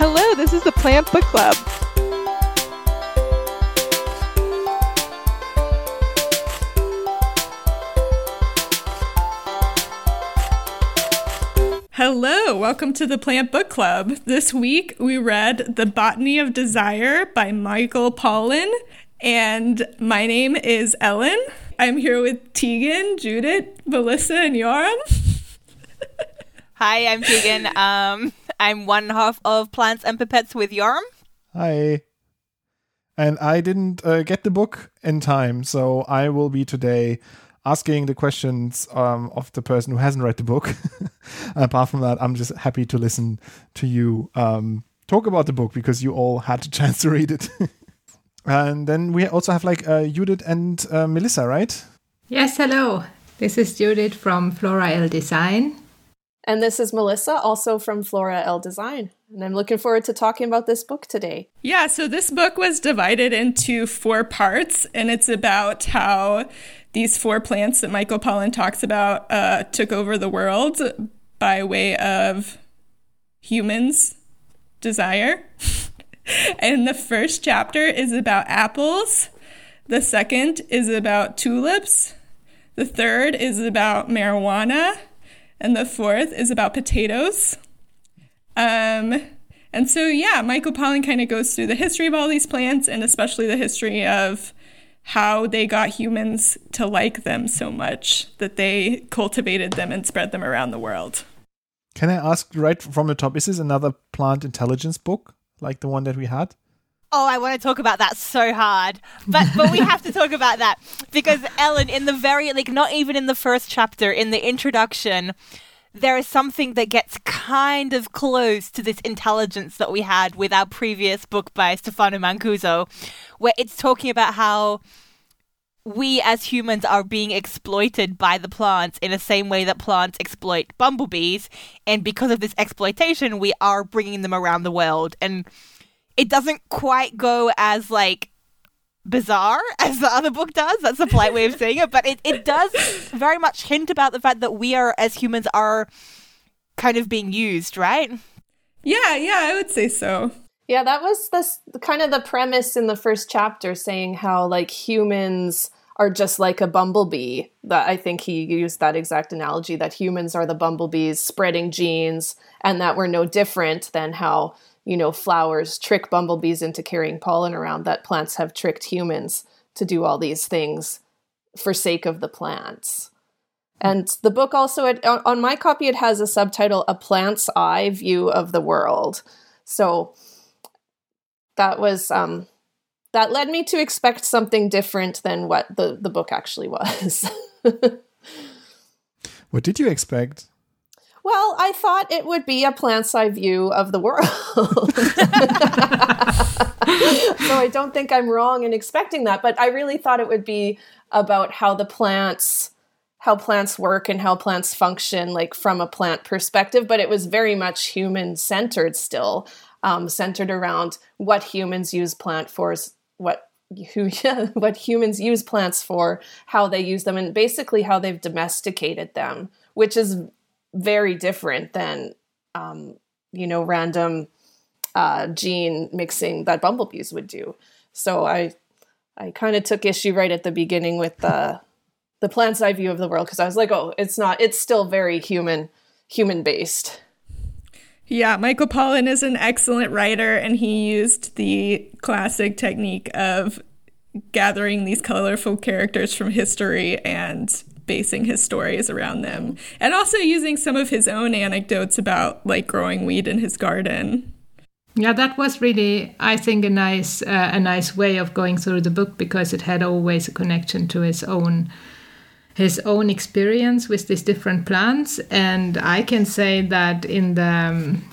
Hello, this is the Plant Book Club. Hello, welcome to the Plant Book Club. This week we read The Botany of Desire by Michael Pollan, and my name is Ellen. I'm here with Tegan, Judith, Melissa, and Joram. Hi, I'm Tegan. Um, I'm one half of Plants and Pipettes with Joram. Hi. And I didn't uh, get the book in time, so I will be today asking the questions um, of the person who hasn't read the book. Apart from that, I'm just happy to listen to you um, talk about the book because you all had a chance to read it. and then we also have like uh, Judith and uh, Melissa, right? Yes, hello. This is Judith from Flora L Design. And this is Melissa, also from Flora L Design. And I'm looking forward to talking about this book today. Yeah, so this book was divided into four parts, and it's about how these four plants that Michael Pollan talks about uh, took over the world by way of humans' desire. and the first chapter is about apples, the second is about tulips, the third is about marijuana and the fourth is about potatoes. Um, and so, yeah, Michael Pollan kind of goes through the history of all these plants and especially the history of how they got humans to like them so much that they cultivated them and spread them around the world. Can I ask right from the top, is this another plant intelligence book like the one that we had? Oh, I want to talk about that so hard. But but we have to talk about that because Ellen in the very like not even in the first chapter in the introduction there is something that gets kind of close to this intelligence that we had with our previous book by Stefano Mancuso where it's talking about how we as humans are being exploited by the plants in the same way that plants exploit bumblebees and because of this exploitation we are bringing them around the world and it doesn't quite go as like bizarre as the other book does. That's a polite way of saying it, but it, it does very much hint about the fact that we are as humans are kind of being used, right? Yeah, yeah, I would say so. Yeah, that was this kind of the premise in the first chapter saying how like humans are just like a bumblebee. That I think he used that exact analogy that humans are the bumblebees spreading genes and that we're no different than how you know, flowers trick bumblebees into carrying pollen around, that plants have tricked humans to do all these things for sake of the plants. And the book also, on my copy, it has a subtitle, A Plant's Eye View of the World. So that was, um, that led me to expect something different than what the, the book actually was. what did you expect? Well, I thought it would be a plant's eye view of the world. so I don't think I'm wrong in expecting that, but I really thought it would be about how the plants how plants work and how plants function like from a plant perspective, but it was very much human centered still, um, centered around what humans use plant for, what who what humans use plants for, how they use them, and basically how they've domesticated them, which is very different than um, you know random uh, gene mixing that bumblebees would do. So I I kind of took issue right at the beginning with the the plant's eye view of the world because I was like, oh, it's not. It's still very human human based. Yeah, Michael Pollan is an excellent writer, and he used the classic technique of gathering these colorful characters from history and basing his stories around them. And also using some of his own anecdotes about like growing weed in his garden. Yeah that was really i think a nice uh, a nice way of going through the book because it had always a connection to his own his own experience with these different plants. And i can say that in the um,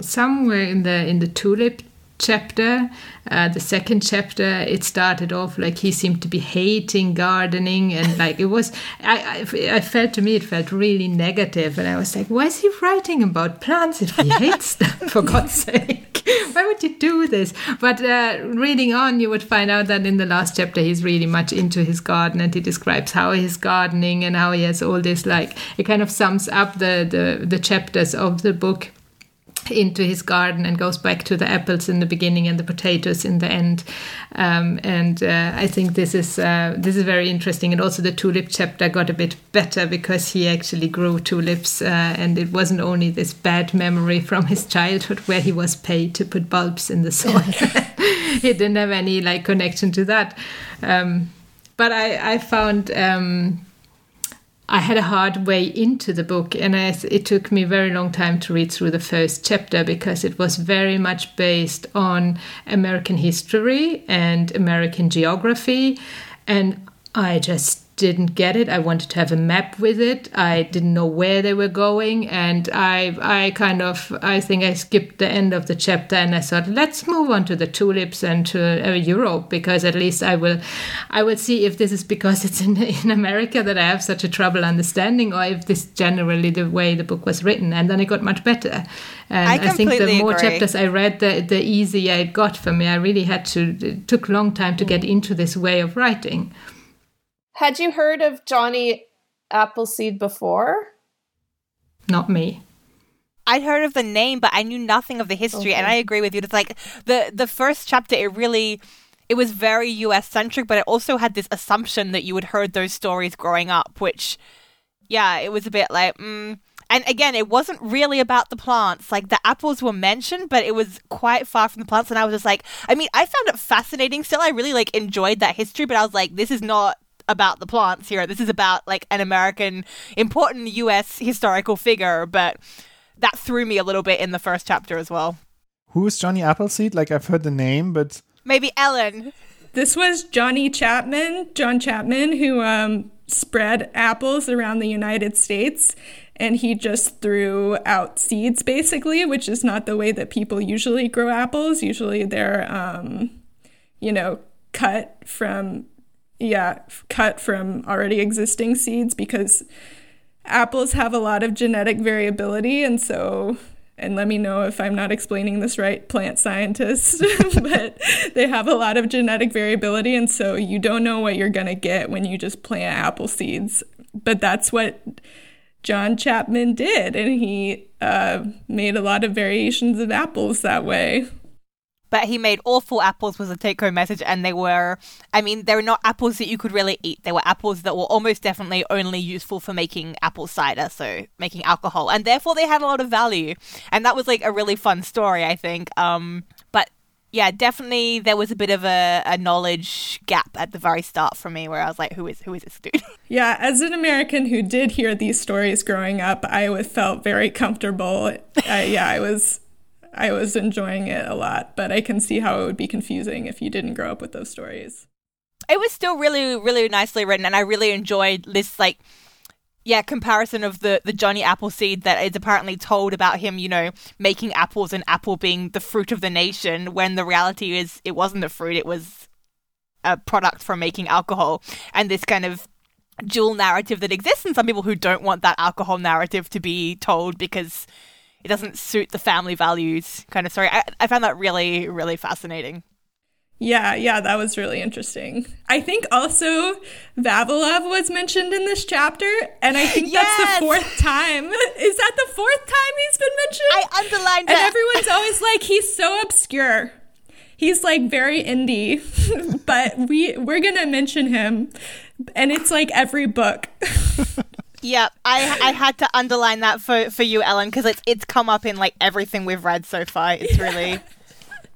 somewhere in the in the tulip chapter, uh, the second chapter, it started off like he seemed to be hating gardening, and like it was, I, I, I, felt to me it felt really negative, and I was like, why is he writing about plants if he hates them? For God's sake, why would you do this? But uh, reading on, you would find out that in the last chapter, he's really much into his garden, and he describes how he's gardening and how he has all this like it kind of sums up the the, the chapters of the book into his garden and goes back to the apples in the beginning and the potatoes in the end. Um, and uh, I think this is uh, this is very interesting. And also the tulip chapter got a bit better because he actually grew tulips, uh, and it wasn't only this bad memory from his childhood where he was paid to put bulbs in the soil. he didn't have any like connection to that. Um, but I, I found. Um, I had a hard way into the book, and I, it took me a very long time to read through the first chapter because it was very much based on American history and American geography. And I just didn't get it. I wanted to have a map with it. I didn't know where they were going, and I I kind of I think I skipped the end of the chapter, and I thought let's move on to the tulips and to uh, Europe because at least I will I will see if this is because it's in in America that I have such a trouble understanding, or if this generally the way the book was written. And then it got much better. And I, I think the more agree. chapters I read, the the easier it got for me. I really had to. It took long time to get into this way of writing. Had you heard of Johnny Appleseed before? Not me. I'd heard of the name, but I knew nothing of the history. And I agree with you. It's like the the first chapter. It really, it was very U.S. centric, but it also had this assumption that you had heard those stories growing up. Which, yeah, it was a bit like. Mm. And again, it wasn't really about the plants. Like the apples were mentioned, but it was quite far from the plants. And I was just like, I mean, I found it fascinating. Still, I really like enjoyed that history, but I was like, this is not about the plants here. This is about like an American important US historical figure, but that threw me a little bit in the first chapter as well. Who is Johnny Appleseed? Like I've heard the name, but Maybe Ellen. This was Johnny Chapman, John Chapman, who um, spread apples around the United States. And he just threw out seeds, basically, which is not the way that people usually grow apples. Usually they're, um, you know, cut from yeah, cut from already existing seeds because apples have a lot of genetic variability. And so, and let me know if I'm not explaining this right, plant scientists, but they have a lot of genetic variability. And so you don't know what you're going to get when you just plant apple seeds. But that's what John Chapman did. And he uh, made a lot of variations of apples that way but he made awful apples was a take home message and they were i mean they were not apples that you could really eat. They were apples that were almost definitely only useful for making apple cider so making alcohol. And therefore they had a lot of value. And that was like a really fun story i think. Um but yeah definitely there was a bit of a, a knowledge gap at the very start for me where i was like who is who is this dude? Yeah as an american who did hear these stories growing up i felt very comfortable. Uh, yeah i was I was enjoying it a lot, but I can see how it would be confusing if you didn't grow up with those stories. It was still really, really nicely written, and I really enjoyed this, like, yeah, comparison of the, the Johnny Appleseed that is apparently told about him, you know, making apples and apple being the fruit of the nation, when the reality is it wasn't a fruit, it was a product from making alcohol. And this kind of dual narrative that exists, and some people who don't want that alcohol narrative to be told because it doesn't suit the family values kind of story. I, I found that really, really fascinating. Yeah, yeah, that was really interesting. I think also Vavilov was mentioned in this chapter, and I think yes! that's the fourth time. Is that the fourth time he's been mentioned? I underlined and that. everyone's always like, he's so obscure. He's like very indie, but we we're gonna mention him, and it's like every book. Yeah, I I had to underline that for, for you, Ellen, because it's it's come up in like everything we've read so far. It's really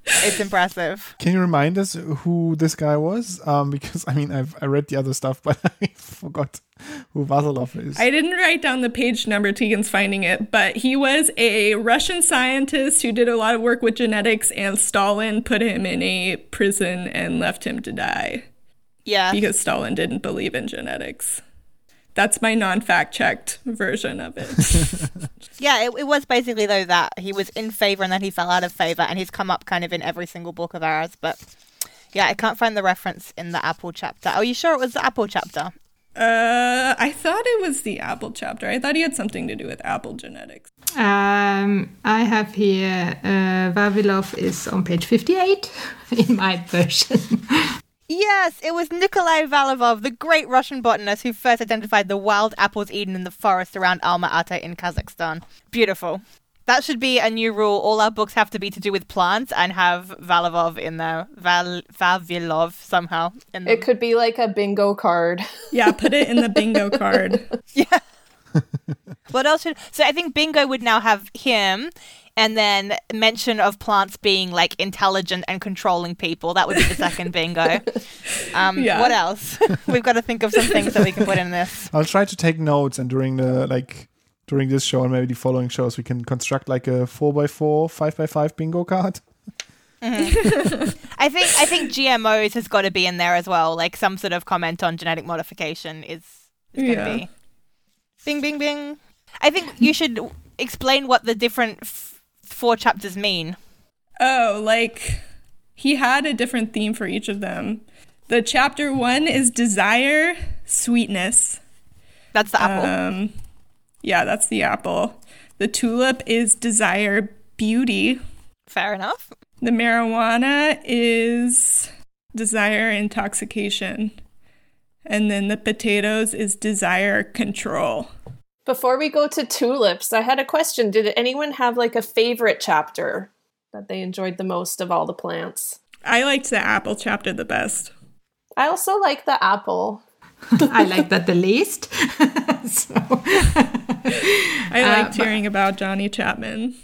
it's impressive. Can you remind us who this guy was? Um, because I mean, I've I read the other stuff, but I forgot who Vavilov is. I didn't write down the page number. Tegan's finding it, but he was a Russian scientist who did a lot of work with genetics, and Stalin put him in a prison and left him to die. Yeah, because Stalin didn't believe in genetics that's my non-fact checked version of it. yeah, it, it, was basically though that he was in favor and then he fell out of favor, and he's come up kind of in every single book of ours. But yeah, I can't find the reference in the Apple chapter. Are you sure it was the Apple chapter? Uh, I thought it was the Apple chapter. I thought he had something to do with Apple genetics. Um, I have here uh, Vavilov is on page fifty-eight in my version. Yes, it was Nikolai Vavilov, the great Russian botanist who first identified the wild apples eaten in the forest around Alma Ata in Kazakhstan. Beautiful. That should be a new rule. All our books have to be to do with plants and have Vavilov in there. Val- Vavilov somehow. In them. It could be like a bingo card. Yeah, put it in the bingo card. Yeah. What else should? So I think bingo would now have him, and then mention of plants being like intelligent and controlling people. That would be the second bingo. Um, Yeah. What else? We've got to think of some things that we can put in this. I'll try to take notes and during the like during this show and maybe the following shows we can construct like a four by four, five by five bingo card. I think I think GMOs has got to be in there as well. Like some sort of comment on genetic modification is, is going to Yeah. be. Bing, bing, bing. I think you should explain what the different f- four chapters mean. Oh, like he had a different theme for each of them. The chapter one is desire, sweetness. That's the apple. Um, yeah, that's the apple. The tulip is desire, beauty. Fair enough. The marijuana is desire, intoxication. And then the potatoes is desire, control. Before we go to tulips, I had a question. Did anyone have like a favorite chapter that they enjoyed the most of all the plants? I liked the apple chapter the best. I also like the apple. I like that the least. so, I uh, liked hearing about Johnny Chapman.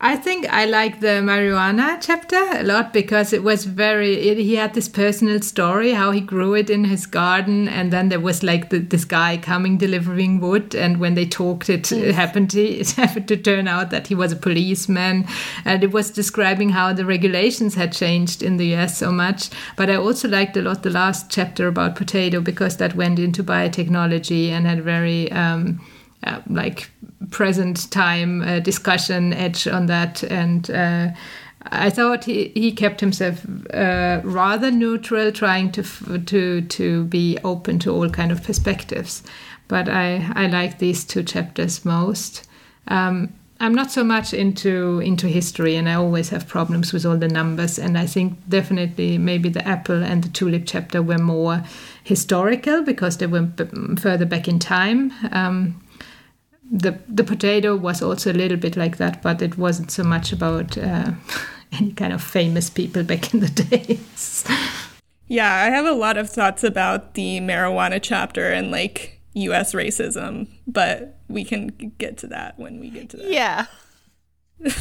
I think I like the marijuana chapter a lot because it was very. It, he had this personal story how he grew it in his garden, and then there was like the, this guy coming delivering wood, and when they talked, it, it happened. To, it happened to turn out that he was a policeman, and it was describing how the regulations had changed in the U.S. so much. But I also liked a lot the last chapter about potato because that went into biotechnology and had very. Um, uh, like present time uh, discussion edge on that and uh, I thought he, he kept himself uh, rather neutral trying to to to be open to all kind of perspectives but I I like these two chapters most um, I'm not so much into into history, and I always have problems with all the numbers. And I think definitely maybe the apple and the tulip chapter were more historical because they were further back in time. Um, the the potato was also a little bit like that, but it wasn't so much about uh, any kind of famous people back in the days. Yeah, I have a lot of thoughts about the marijuana chapter and like US racism, but we can get to that when we get to that. Yeah.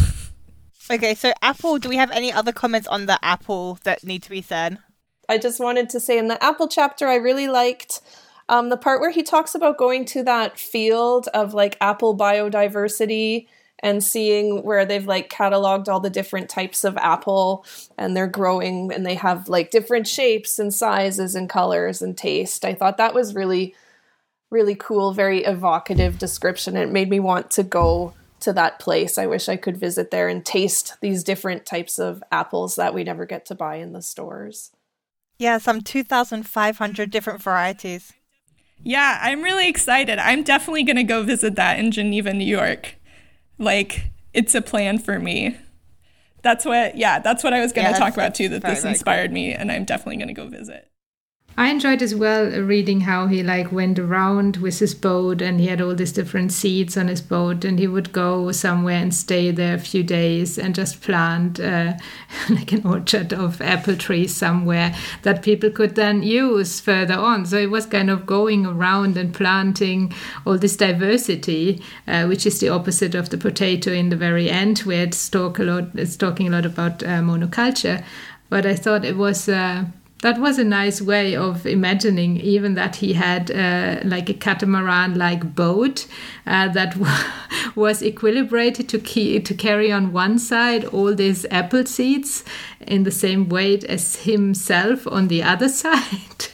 okay, so apple. Do we have any other comments on the apple that need to be said? I just wanted to say in the apple chapter, I really liked um, the part where he talks about going to that field of like apple biodiversity and seeing where they've like cataloged all the different types of apple and they're growing and they have like different shapes and sizes and colors and taste. I thought that was really, really cool, very evocative description. It made me want to go to that place. I wish I could visit there and taste these different types of apples that we never get to buy in the stores. Yeah, some 2,500 different varieties. Yeah, I'm really excited. I'm definitely going to go visit that in Geneva, New York. Like, it's a plan for me. That's what, yeah, that's what I was going to that's- talk about too, that this inspired me, and I'm definitely going to go visit. I enjoyed as well reading how he like went around with his boat and he had all these different seeds on his boat and he would go somewhere and stay there a few days and just plant uh, like an orchard of apple trees somewhere that people could then use further on. So it was kind of going around and planting all this diversity, uh, which is the opposite of the potato in the very end, where it's talk a lot. It's talking a lot about uh, monoculture, but I thought it was. That was a nice way of imagining even that he had uh, like a catamaran like boat uh, that was equilibrated to key, to carry on one side all these apple seeds in the same weight as himself on the other side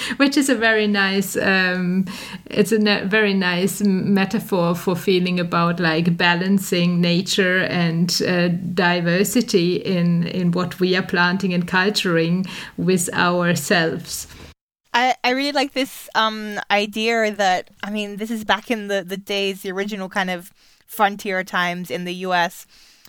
which is a very nice um, it's a very nice metaphor for feeling about like balancing nature and uh, diversity in in what we are planting and culturing with ourselves. I, I really like this um, idea that I mean this is back in the, the days the original kind of frontier times in the US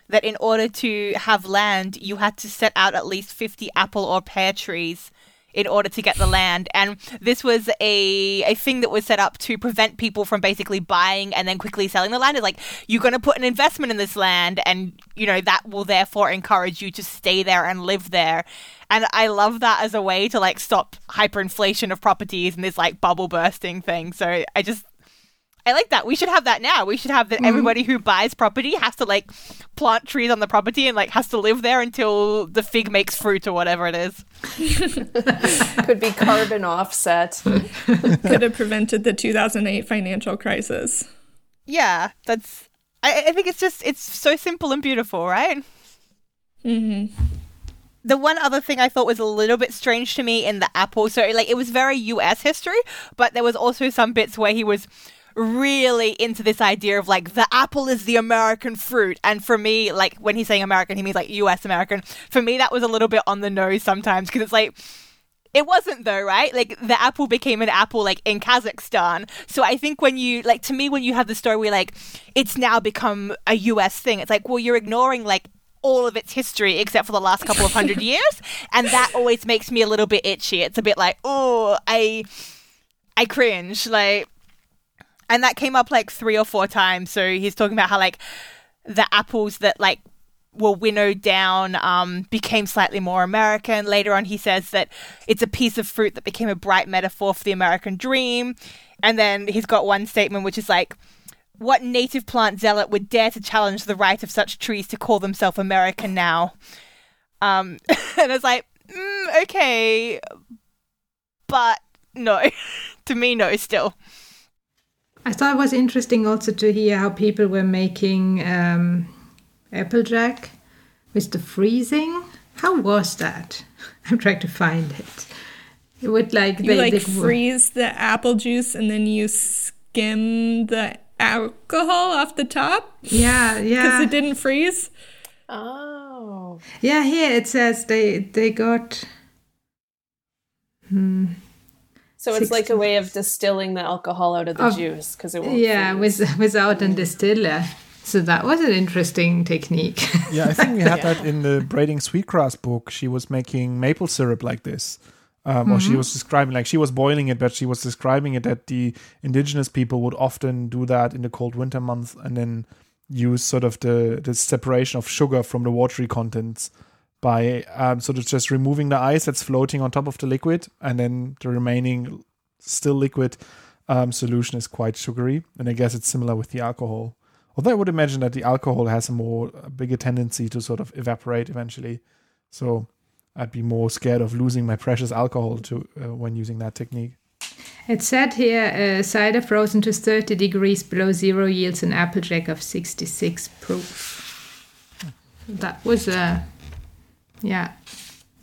that in order to have land you had to set out at least 50 apple or pear trees in order to get the land. And this was a a thing that was set up to prevent people from basically buying and then quickly selling the land. It's like you're going to put an investment in this land, and you know that will therefore encourage you to stay there and live there. And I love that as a way to like stop hyperinflation of properties and this like bubble bursting thing. So I just I like that. We should have that now. We should have that mm-hmm. everybody who buys property has to like plant trees on the property and like has to live there until the fig makes fruit or whatever it is. Could be carbon offset. Could have prevented the 2008 financial crisis. Yeah, that's. I, I think it's just it's so simple and beautiful, right? hmm the one other thing I thought was a little bit strange to me in the Apple, so like it was very US history, but there was also some bits where he was really into this idea of like the apple is the American fruit. And for me, like when he's saying American, he means like US American. For me, that was a little bit on the nose sometimes because it's like, it wasn't though, right? Like the apple became an apple like in Kazakhstan. So I think when you like to me when you have the story where like it's now become a US thing, it's like, well, you're ignoring like all of its history except for the last couple of hundred years. And that always makes me a little bit itchy. It's a bit like, oh, I I cringe. Like and that came up like three or four times. So he's talking about how like the apples that like were winnowed down um, became slightly more American. Later on, he says that it's a piece of fruit that became a bright metaphor for the American dream. And then he's got one statement which is like, what native plant zealot would dare to challenge the right of such trees to call themselves American now? Um, and it's like, mm, okay, but no, to me, no, still. I thought it was interesting also to hear how people were making um, Applejack with the freezing. How was that? I'm trying to find it. It would like you they, like they freeze the apple juice and then you skim the alcohol off the top. Yeah, yeah. Because it didn't freeze. Oh. Yeah, here it says they they got. Hmm. So it's like a way of distilling the alcohol out of the of, juice because it won't. Yeah, with, without a distiller. So that was an interesting technique. yeah, I think we had yeah. that in the Braiding Sweetgrass book. She was making maple syrup like this. Um, mm-hmm. Or she mm-hmm. was describing, like, she was boiling it, but she was describing it that the indigenous people would often do that in the cold winter months and then use sort of the, the separation of sugar from the watery contents by um, sort of just removing the ice that's floating on top of the liquid, and then the remaining still liquid um, solution is quite sugary. And I guess it's similar with the alcohol. Although I would imagine that the alcohol has a more a bigger tendency to sort of evaporate eventually. So I'd be more scared of losing my precious alcohol to uh, when using that technique. It said here uh, cider frozen to 30 degrees below zero yields an applejack of 66 proof. That was a yeah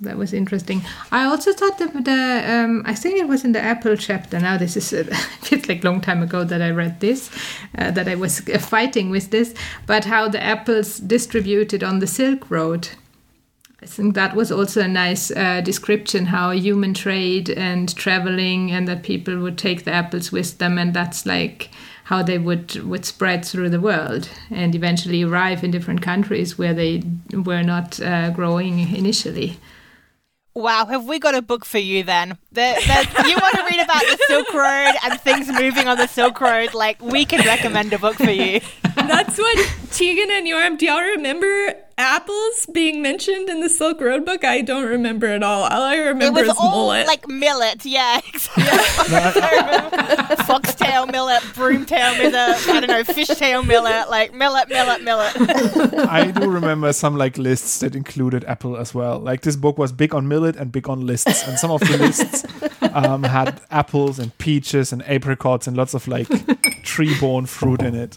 that was interesting. I also thought that the um, I think it was in the Apple chapter. Now this is uh, feels like long time ago that I read this, uh, that I was uh, fighting with this. But how the apples distributed on the Silk Road. I think that was also a nice uh, description how human trade and traveling, and that people would take the apples with them, and that's like how they would would spread through the world and eventually arrive in different countries where they were not uh, growing initially. Wow, have we got a book for you then? The, the, you want to read about the Silk Road and things moving on the Silk Road? Like, we can recommend a book for you. That's what Tegan and Joram, do y'all remember apples being mentioned in the Silk Road book? I don't remember at all. All I remember it was is all millet. like millet, yeah. yeah. Foxtail millet, broomtail millet, I don't know, fishtail millet, like millet, millet, millet. I do remember some like lists that included apple as well. Like this book was big on millet and big on lists, and some of the lists um, had apples and peaches and apricots and lots of like tree-borne fruit in it.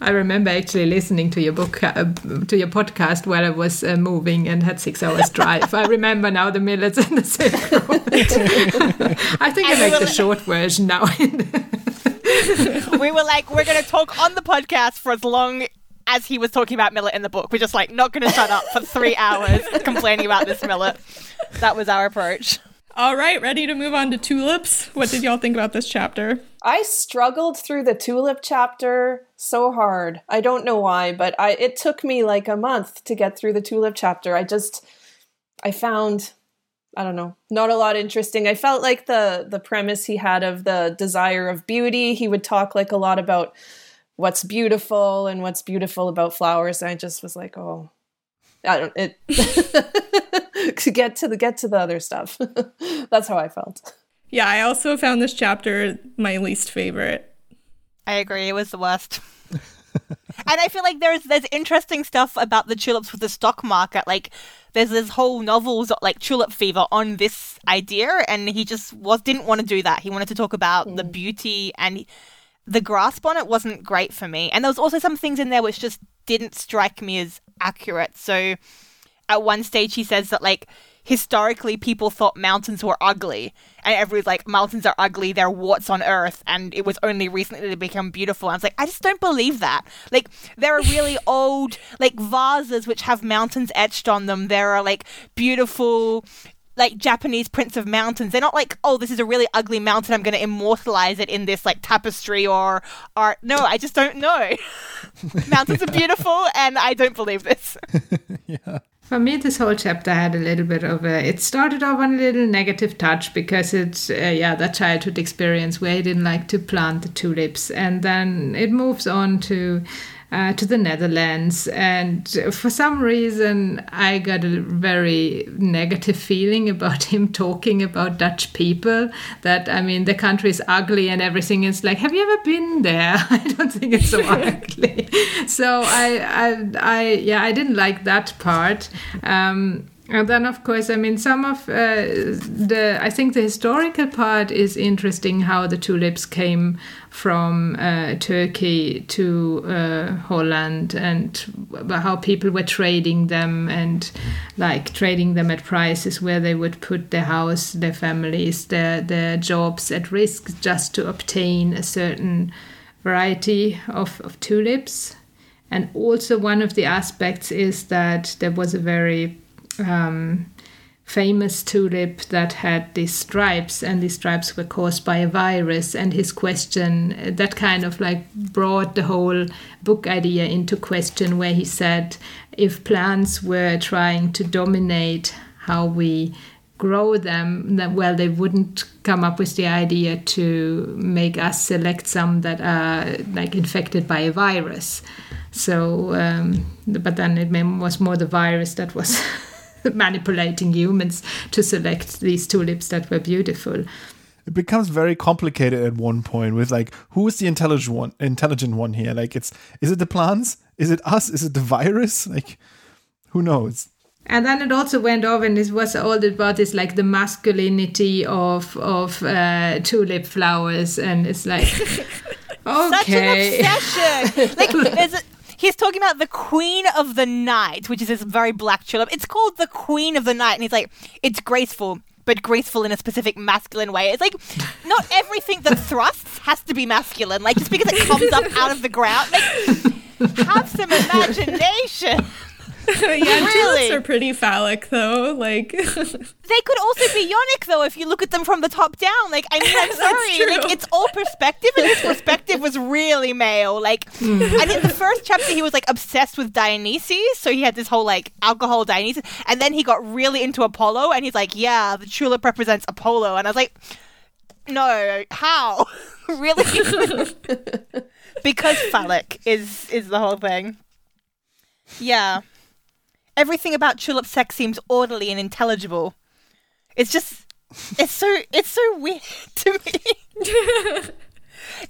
I remember actually listening to your book, uh, to your podcast while I was uh, moving and had six hours drive. I remember now the millets and the Silk I think and I make the short version now. we were like, we're going to talk on the podcast for as long as he was talking about millet in the book. We're just like not going to shut up for three hours complaining about this millet. That was our approach. All right, ready to move on to tulips. What did y'all think about this chapter? I struggled through the tulip chapter so hard. I don't know why, but I it took me like a month to get through the tulip chapter. I just I found I don't know, not a lot interesting. I felt like the the premise he had of the desire of beauty. He would talk like a lot about what's beautiful and what's beautiful about flowers. And I just was like, oh, I don't it to get to the get to the other stuff. That's how I felt. Yeah, I also found this chapter my least favorite. I agree. It was the worst. And I feel like there's there's interesting stuff about the tulips with the stock market. Like there's this whole novels like Tulip Fever on this idea, and he just was didn't want to do that. He wanted to talk about mm. the beauty and the grasp on it wasn't great for me. And there was also some things in there which just didn't strike me as accurate. So at one stage he says that like historically people thought mountains were ugly and everyone's like mountains are ugly they're warts on earth and it was only recently they become beautiful and i was like i just don't believe that like there are really old like vases which have mountains etched on them there are like beautiful like Japanese prints of mountains. They're not like, oh, this is a really ugly mountain. I'm going to immortalize it in this like tapestry or art. No, I just don't know. mountains are beautiful, and I don't believe this. yeah. For me, this whole chapter had a little bit of a. It started off on a little negative touch because it's, uh, yeah, that childhood experience where he didn't like to plant the tulips. And then it moves on to uh, to the Netherlands. And for some reason, I got a very negative feeling about him talking about Dutch people. That, I mean, the country is ugly and everything is like, have you ever been there? I don't think it's so ugly. So I, I, I, yeah, I didn't like that part. Um, and then, of course, I mean, some of uh, the, I think the historical part is interesting how the tulips came from uh, Turkey to uh, Holland and how people were trading them and like trading them at prices where they would put their house, their families, their, their jobs at risk just to obtain a certain variety of, of tulips. And also, one of the aspects is that there was a very um, famous tulip that had these stripes, and these stripes were caused by a virus. And his question that kind of like brought the whole book idea into question, where he said if plants were trying to dominate how we grow them that well they wouldn't come up with the idea to make us select some that are like infected by a virus so um, but then it was more the virus that was manipulating humans to select these tulips that were beautiful. It becomes very complicated at one point with like who is the intelligent one intelligent one here? Like it's is it the plants? Is it us? Is it the virus? Like who knows? And then it also went off, and it was all about this like the masculinity of of uh, tulip flowers, and it's like okay, such an obsession. like there's a, he's talking about the Queen of the Night, which is this very black tulip. It's called the Queen of the Night, and he's like, it's graceful, but graceful in a specific masculine way. It's like not everything that thrusts has to be masculine. Like just because it comes up out of the ground, like have some imagination. yeah, really? tulips are pretty phallic though. Like they could also be yonic though if you look at them from the top down. Like I mean, I'm sorry, like it's all perspective, and his perspective was really male. Like. Hmm. I think the first chapter he was like obsessed with Dionysus, so he had this whole like alcohol Dionysus, and then he got really into Apollo, and he's like, yeah, the tulip represents Apollo, and I was like, no, how? really? because phallic is is the whole thing. Yeah everything about tulip sex seems orderly and intelligible. It's just it's so it's so weird to me.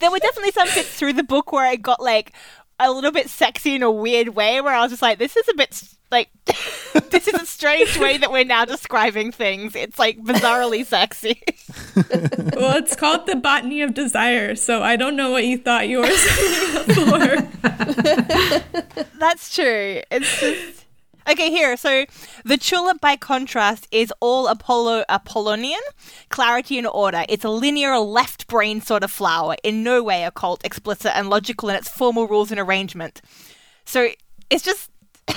there were definitely some bits through the book where it got like a little bit sexy in a weird way where I was just like, this is a bit like this is a strange way that we're now describing things. It's like bizarrely sexy. well, it's called the botany of desire, so I don't know what you thought you were for. That's true. It's just Okay, here. So the tulip, by contrast, is all Apollo Apollonian, clarity and order. It's a linear left brain sort of flower, in no way occult, explicit, and logical in its formal rules and arrangement. So it's just.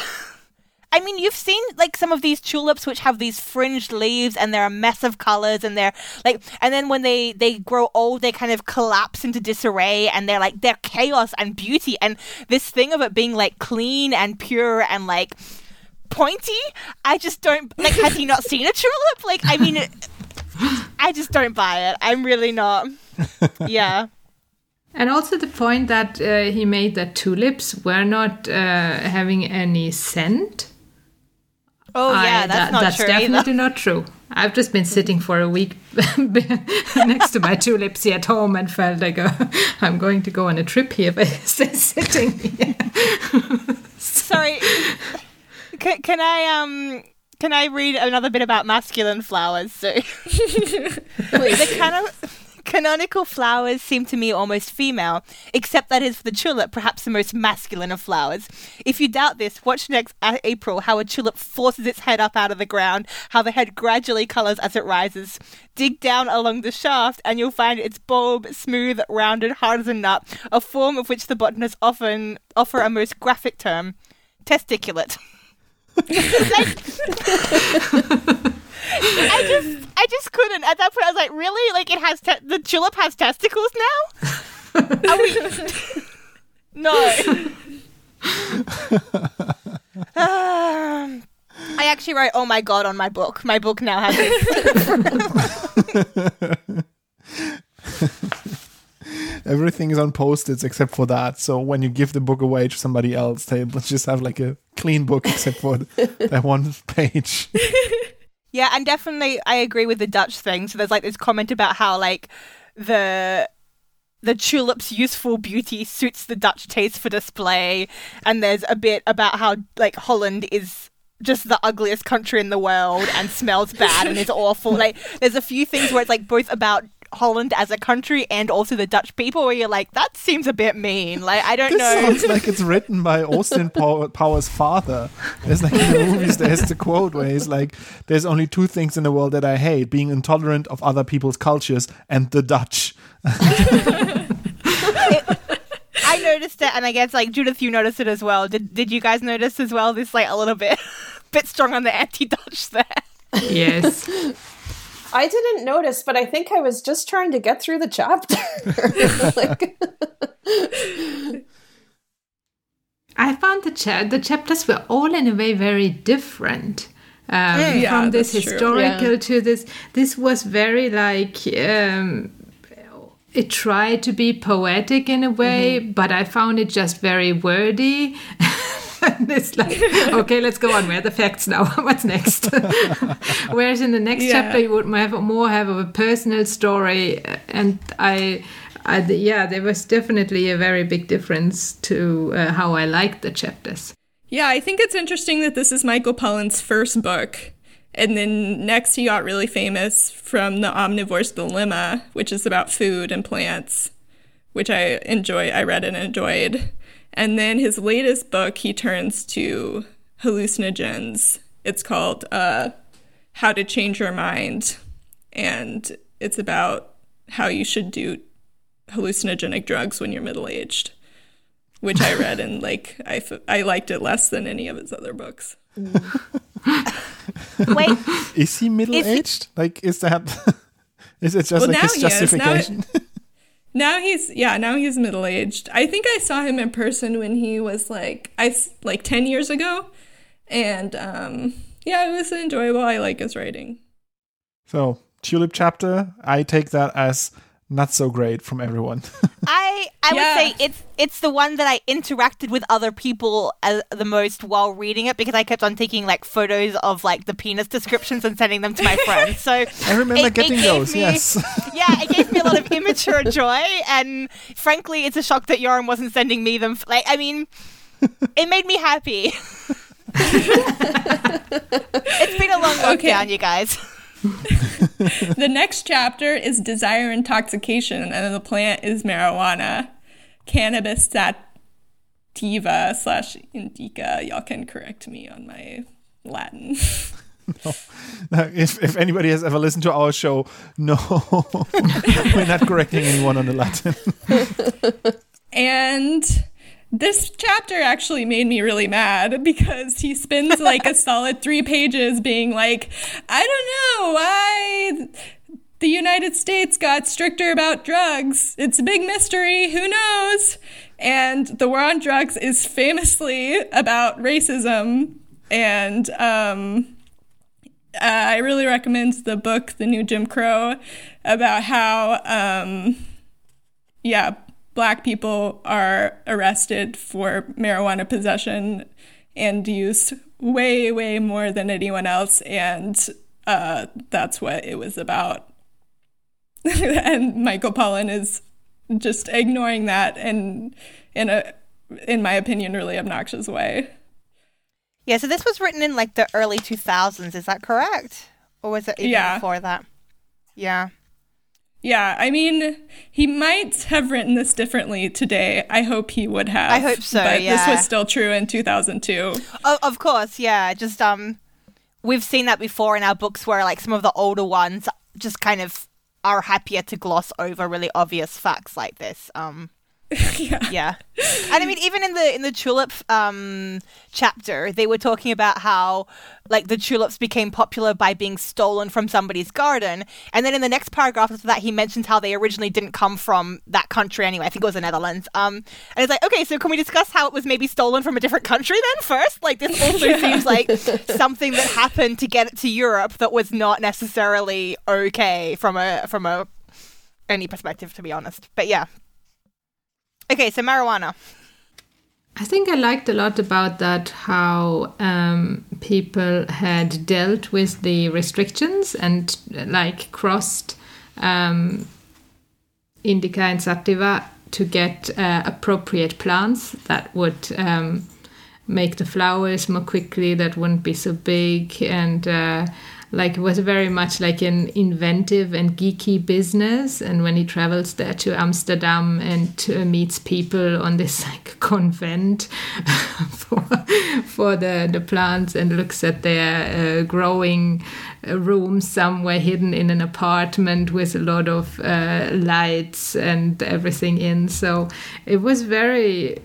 I mean, you've seen like some of these tulips which have these fringed leaves and they're a mess of colors and they're like, and then when they they grow old, they kind of collapse into disarray and they're like they're chaos and beauty and this thing of it being like clean and pure and like pointy. I just don't like. Has he not seen a tulip? Like, I mean, I just don't buy it. I'm really not. Yeah. And also the point that uh, he made that tulips were not uh, having any scent. Oh I- yeah, that's that- not that's definitely either. not true. I've just been sitting for a week next to my tulips here at home and felt like uh, I'm going to go on a trip here by sitting here. Sorry. Can, can I um can I read another bit about masculine flowers? So the cano- canonical flowers seem to me almost female, except that is for the tulip, perhaps the most masculine of flowers. If you doubt this, watch next April how a tulip forces its head up out of the ground, how the head gradually colours as it rises. Dig down along the shaft, and you'll find its bulb smooth, rounded, hard as a nut, a form of which the botanists often offer a most graphic term testiculate. Like- I just, I just couldn't. At that point, I was like, "Really? Like, it has te- the tulip has testicles now? Are we? no." Um, I actually wrote "Oh my god" on my book. My book now has it. Everything is on post-its except for that. So when you give the book away to somebody else, they just have like a clean book except for that one page. Yeah, and definitely I agree with the Dutch thing. So there's like this comment about how like the the tulip's useful beauty suits the Dutch taste for display, and there's a bit about how like Holland is just the ugliest country in the world and smells bad and is awful. Like there's a few things where it's like both about Holland as a country and also the Dutch people where you're like that seems a bit mean. Like I don't This know. sounds like it's written by Austin Pow- Powers' father. There's like in the movies, there's the quote where he's like, "There's only two things in the world that I hate: being intolerant of other people's cultures and the Dutch." I noticed it, and I guess like Judith, you noticed it as well. Did Did you guys notice as well? This like a little bit, bit strong on the anti-Dutch there. yes. I didn't notice, but I think I was just trying to get through the chapter. like, I found the cha- the chapters were all in a way very different. Um, Yeah, from this historical Yeah. to this, this was very like um, it tried to be poetic in a way, but I found it just very wordy. and it's like, okay, let's go on. Where are the facts now? What's next? Whereas in the next Yeah. chapter, you would have more have of a personal story, and I. I, yeah, there was definitely a very big difference to uh, how I liked the chapters. Yeah, I think it's interesting that this is Michael Pollan's first book. And then next, he got really famous from The Omnivore's Dilemma, which is about food and plants, which I enjoy. I read and enjoyed. And then his latest book, he turns to hallucinogens. It's called uh, How to Change Your Mind. And it's about how you should do hallucinogenic drugs when you're middle aged which I read and like I, f- I liked it less than any of his other books. Wait, Is he middle aged? Like, is that? is it just Well, like now his he is. Now- justification? Now he's yeah, now he's middle aged. I think I saw him in person when he was like i like ten years ago, and um, yeah, it was enjoyable. I like his writing. so tulip chapter. I take that as not so great from everyone. I I Yeah. would say it's it's the one that I interacted with other people as, the most while reading it because I kept on taking like photos of like the penis descriptions and sending them to my friends. So I remember it- it getting gave those. me- Yes. yeah, it gave me a lot of immature joy, and frankly, it's a shock that Joram wasn't sending me them. Like, I mean, it made me happy. it's been a long Okay. lockdown, you guys. the next chapter is desire intoxication, and the plant is marijuana, cannabis sativa slash indica. Y'all can correct me on my Latin. if if anybody has ever listened to our show, no, we're not correcting anyone on the Latin. And this chapter actually made me really mad because he spends like a solid three pages being like, I don't know why the United States got stricter about drugs. It's a big mystery. Who knows? And the war on drugs is famously about racism. and um, uh, I really recommend the book, The New Jim Crow, about how, um, yeah, black people are arrested for marijuana possession and use way, way more than anyone else. And uh, that's what it was about. and Michael Pollan is just ignoring that and in a in my opinion really obnoxious way. Yeah, so this was written in like the early 2000s, is that correct? Or was it even Yeah. before that? Yeah. Yeah, I mean, he might have written this differently today. I hope he would have. I hope so, But this was still true in 2002. Oh, of course, yeah. Just um, we've seen that before in our books where like some of the older ones just kind of are happier to gloss over really obvious facts like this. Um, yeah. yeah, and I mean even in the in the tulip um chapter, they were talking about how like the tulips became popular by being stolen from somebody's garden, and then in the next paragraph after that, he mentions how they originally didn't come from that country anyway. I think it was the Netherlands. Um, and it's like, okay, so can we discuss how it was maybe stolen from a different country then first? Like this also seems like something that happened to get it to Europe that was not necessarily okay from a from a any perspective, to be honest. But yeah. Okay, so marijuana. I think I liked a lot about that how um, people had dealt with the restrictions and like crossed um, indica and sativa to get uh, appropriate plants that would um, make the flowers more quickly, that wouldn't be so big, and uh, like it was very much like an inventive and geeky business. And when he travels there to Amsterdam and uh, meets people on this like convent for, for the the plants and looks at their uh, growing room somewhere hidden in an apartment with a lot of uh, lights and everything in. So it was very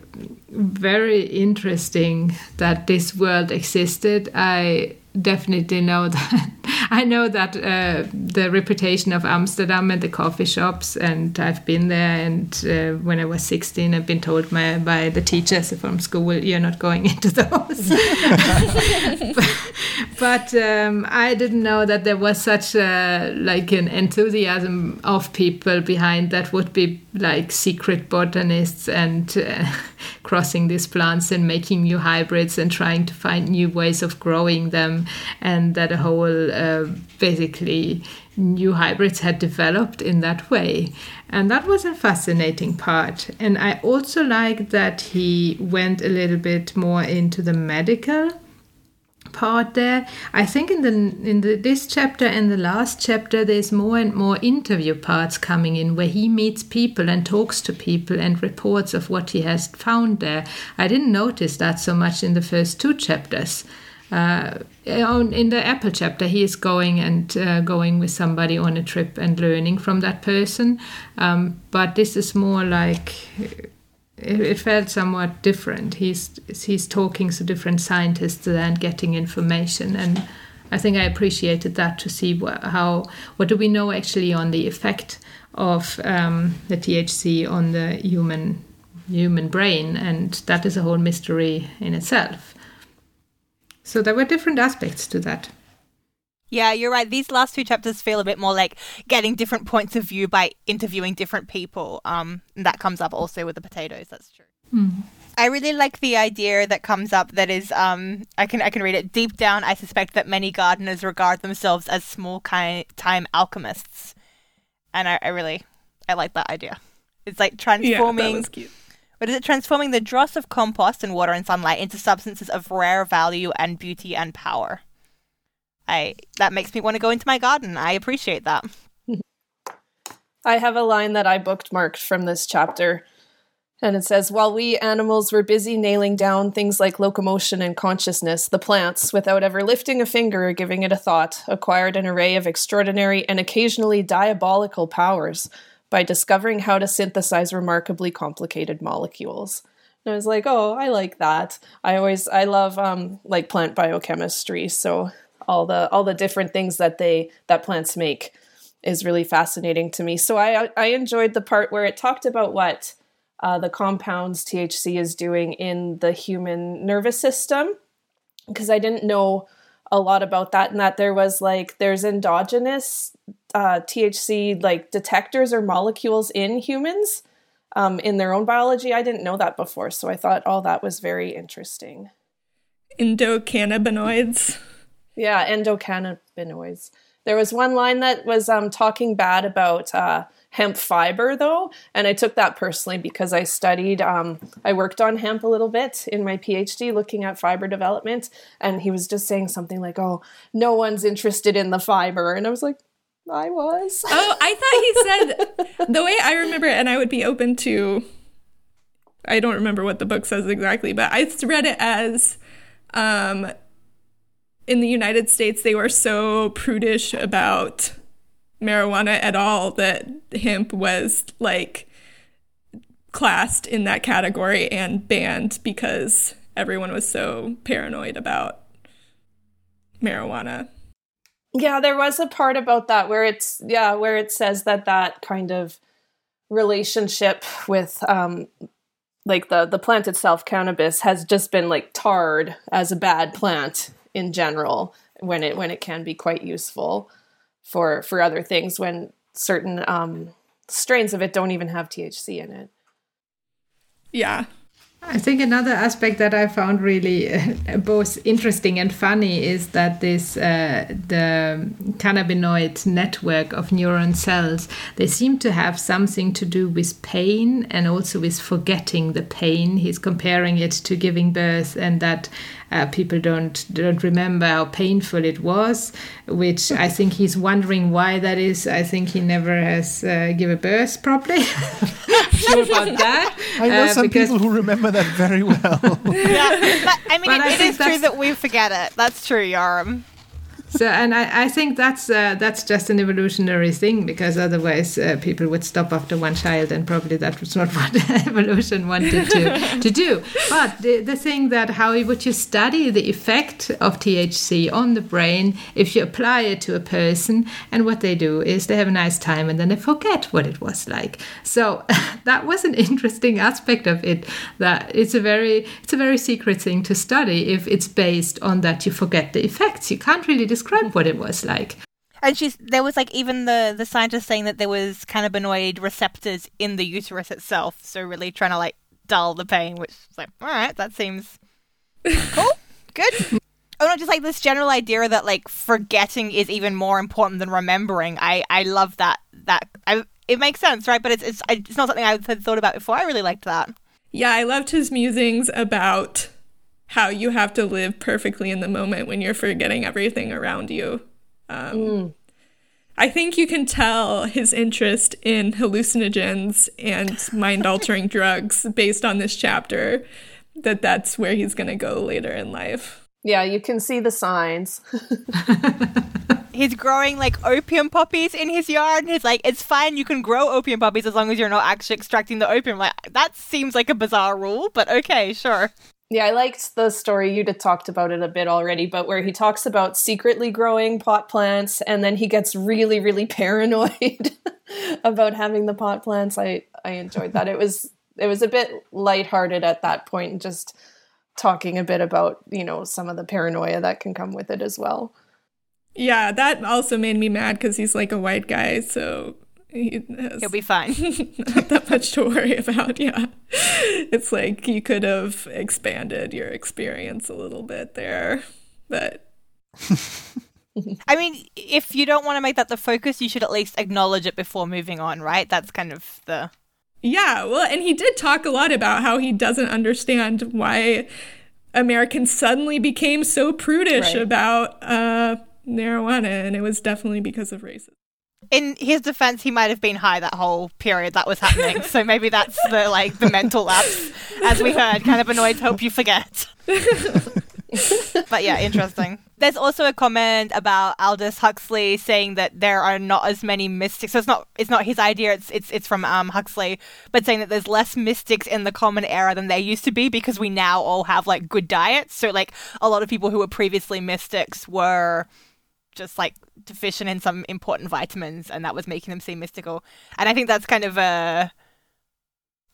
very interesting that this world existed. I definitely know that. I know that uh, the reputation of Amsterdam and the coffee shops, and I've been there. And uh, when I was 16, I've been told my, by the teachers from school, "You're not going into those." but um, I didn't know that there was such a like an enthusiasm of people behind that would be like secret botanists and uh, crossing these plants and making new hybrids and trying to find new ways of growing them, and that a whole uh, basically new hybrids had developed in that way. And that was a fascinating part. And I also like that he went a little bit more into the medical part there. I think in the in the, this chapter and the last chapter, there's more and more interview parts coming in where he meets people and talks to people and reports of what he has found there. I didn't notice that so much in the first two chapters. Uh, in the Apple chapter, he is going and uh, going with somebody on a trip and learning from that person. Um, but this is more like it, it felt somewhat different. He's he's talking to different scientists and getting information, and I think I appreciated that to see wha- how what do we know actually on the effect of um, the THC on the human human brain, and that is a whole mystery in itself. So there were different aspects to that. Yeah, you're right. These last two chapters feel a bit more like getting different points of view by interviewing different people. Um, and that comes up also with the potatoes. That's true. I really like the idea that comes up that is um I can I can read it deep down I suspect that many gardeners regard themselves as small ki- time alchemists and I, I really I like that idea it's like Yeah, that transforming was cute. what is it transforming the dross of compost and water and sunlight into substances of rare value and beauty and power I that makes me want to go into my garden I appreciate that I have a line that I bookmarked from this chapter. And it says, While we animals were busy nailing down things like locomotion and consciousness, the plants, without ever lifting a finger or giving it a thought, acquired an array of extraordinary and occasionally diabolical powers by discovering how to synthesize remarkably complicated molecules. And I was like, oh, I like that. I always I love um like plant biochemistry, so all the all the different things that they that plants make is really fascinating to me. So I I enjoyed the part where it talked about what uh, the compounds THC is doing in the human nervous system, because I didn't know a lot about that and that there was like there's endogenous uh, THC like detectors or molecules in humans um, in their own biology. I didn't know that before, so I thought all that was very interesting. Endocannabinoids. Yeah, endocannabinoids. There was one line that was um, talking bad about uh, hemp fiber, though, and I took that personally because I studied, um, I worked on hemp a little bit in my PhD looking at fiber development, and he was just saying something like, oh, no one's interested in the fiber. And I was like, I was. Oh, I thought he said the way I remember it, and I would be open to. I don't remember what the book says exactly, but I read it as um, in the United States, they were so prudish about marijuana at all that hemp was like classed in that category and banned because everyone was so paranoid about marijuana. Yeah, there was a part about that where it's yeah, where it says that that kind of relationship with um like the the plant itself cannabis has just been like tarred as a bad plant in general when it when it can be quite useful for for other things when certain um strains of it don't even have THC in it. Yeah. I think another aspect that I found really uh, both interesting and funny is that this uh, the cannabinoid network of neuron cells they seem to have something to do with pain and also with forgetting the pain. He's comparing it to giving birth and that uh, people don't don't remember how painful it was, which I think he's wondering why that is. I think he never has uh, given birth properly. sure about that. I know uh, some because- people who remember that very well. yeah, but, I mean, But it, I it think true that we forget it. That's true, Joram. So and I, I think that's uh, that's just an evolutionary thing because otherwise uh, people would stop after one child and probably that was not what evolution wanted to, to do. But the, the thing that how would you study the effect of THC on the brain if you apply it to a person? And what they do is they have a nice time and then they forget what it was like. So that was an interesting aspect of it that it's a very it's a very secret thing to study if it's based on that you forget the effects. You can't really what it was like And she's there was like even the the scientist saying that there was cannabinoid receptors in the uterus itself, so really trying to like dull the pain, which is like, all right, that seems cool, good. Oh no, just like this general idea that like forgetting is even more important than remembering. I I love that that I it makes sense, right? But it's it's it's not something I had thought about before. I really liked that. Yeah, I loved his musings about how you have to live perfectly in the moment when you're forgetting everything around you. Um, I think you can tell his interest in hallucinogens and mind altering drugs based on this chapter that that's where he's going to go later in life. Yeah, you can see the signs. He's growing like opium poppies in his yard, and he's like, "It's fine. You can grow opium poppies as long as you're not actually extracting the opium." Like that seems like a bizarre rule, but okay, sure. Yeah, I liked the story. You'd have talked about it a bit already, but where he talks about secretly growing pot plants and then he gets really, really paranoid about having the pot plants. I, I enjoyed that. It was it was a bit lighthearted at that point, just talking a bit about, you know, some of the paranoia that can come with it as well. Yeah, that also made me mad because he's like a white guy, so he has He'll be fine. not that much to worry about. Yeah. It's like you could have expanded your experience a little bit there. But I mean, if you don't want to make that the focus, you should at least acknowledge it before moving on, right? That's kind of the. yeah, well, and he did talk a lot about how he doesn't understand why Americans suddenly became so prudish Right. about uh, marijuana, and it was definitely because of racism. In his defense, he might have been high that whole period that was happening, so maybe that's the like the mental lapse, as we heard. kind of Cannabinoids help you forget. but yeah, interesting. There's also a comment about Aldous Huxley saying that there are not as many mystics. So it's not it's not his idea. It's it's it's from um, Huxley, but saying that there's less mystics in the common era than there used to be because we now all have like good diets. So like a lot of people who were previously mystics were just like deficient in some important vitamins and that was making them seem mystical and i think that's kind of a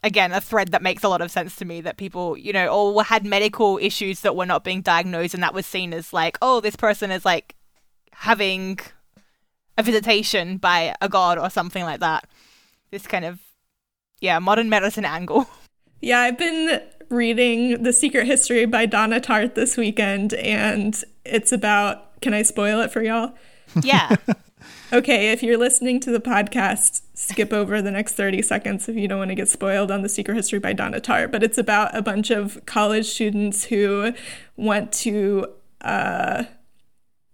again a thread that makes a lot of sense to me that people you know all had medical issues that were not being diagnosed and that was seen as like oh this person is like having a visitation by a god or something like that this kind of yeah modern medicine angle Yeah, I've been reading The Secret History by Donna Tartt this weekend, and it's about. Can I spoil it for y'all? yeah Okay, if you're listening to the podcast, skip over the next 30 seconds if you don't want to get spoiled on The Secret History by Donna Tartt. But it's about a bunch of college students who want to uh,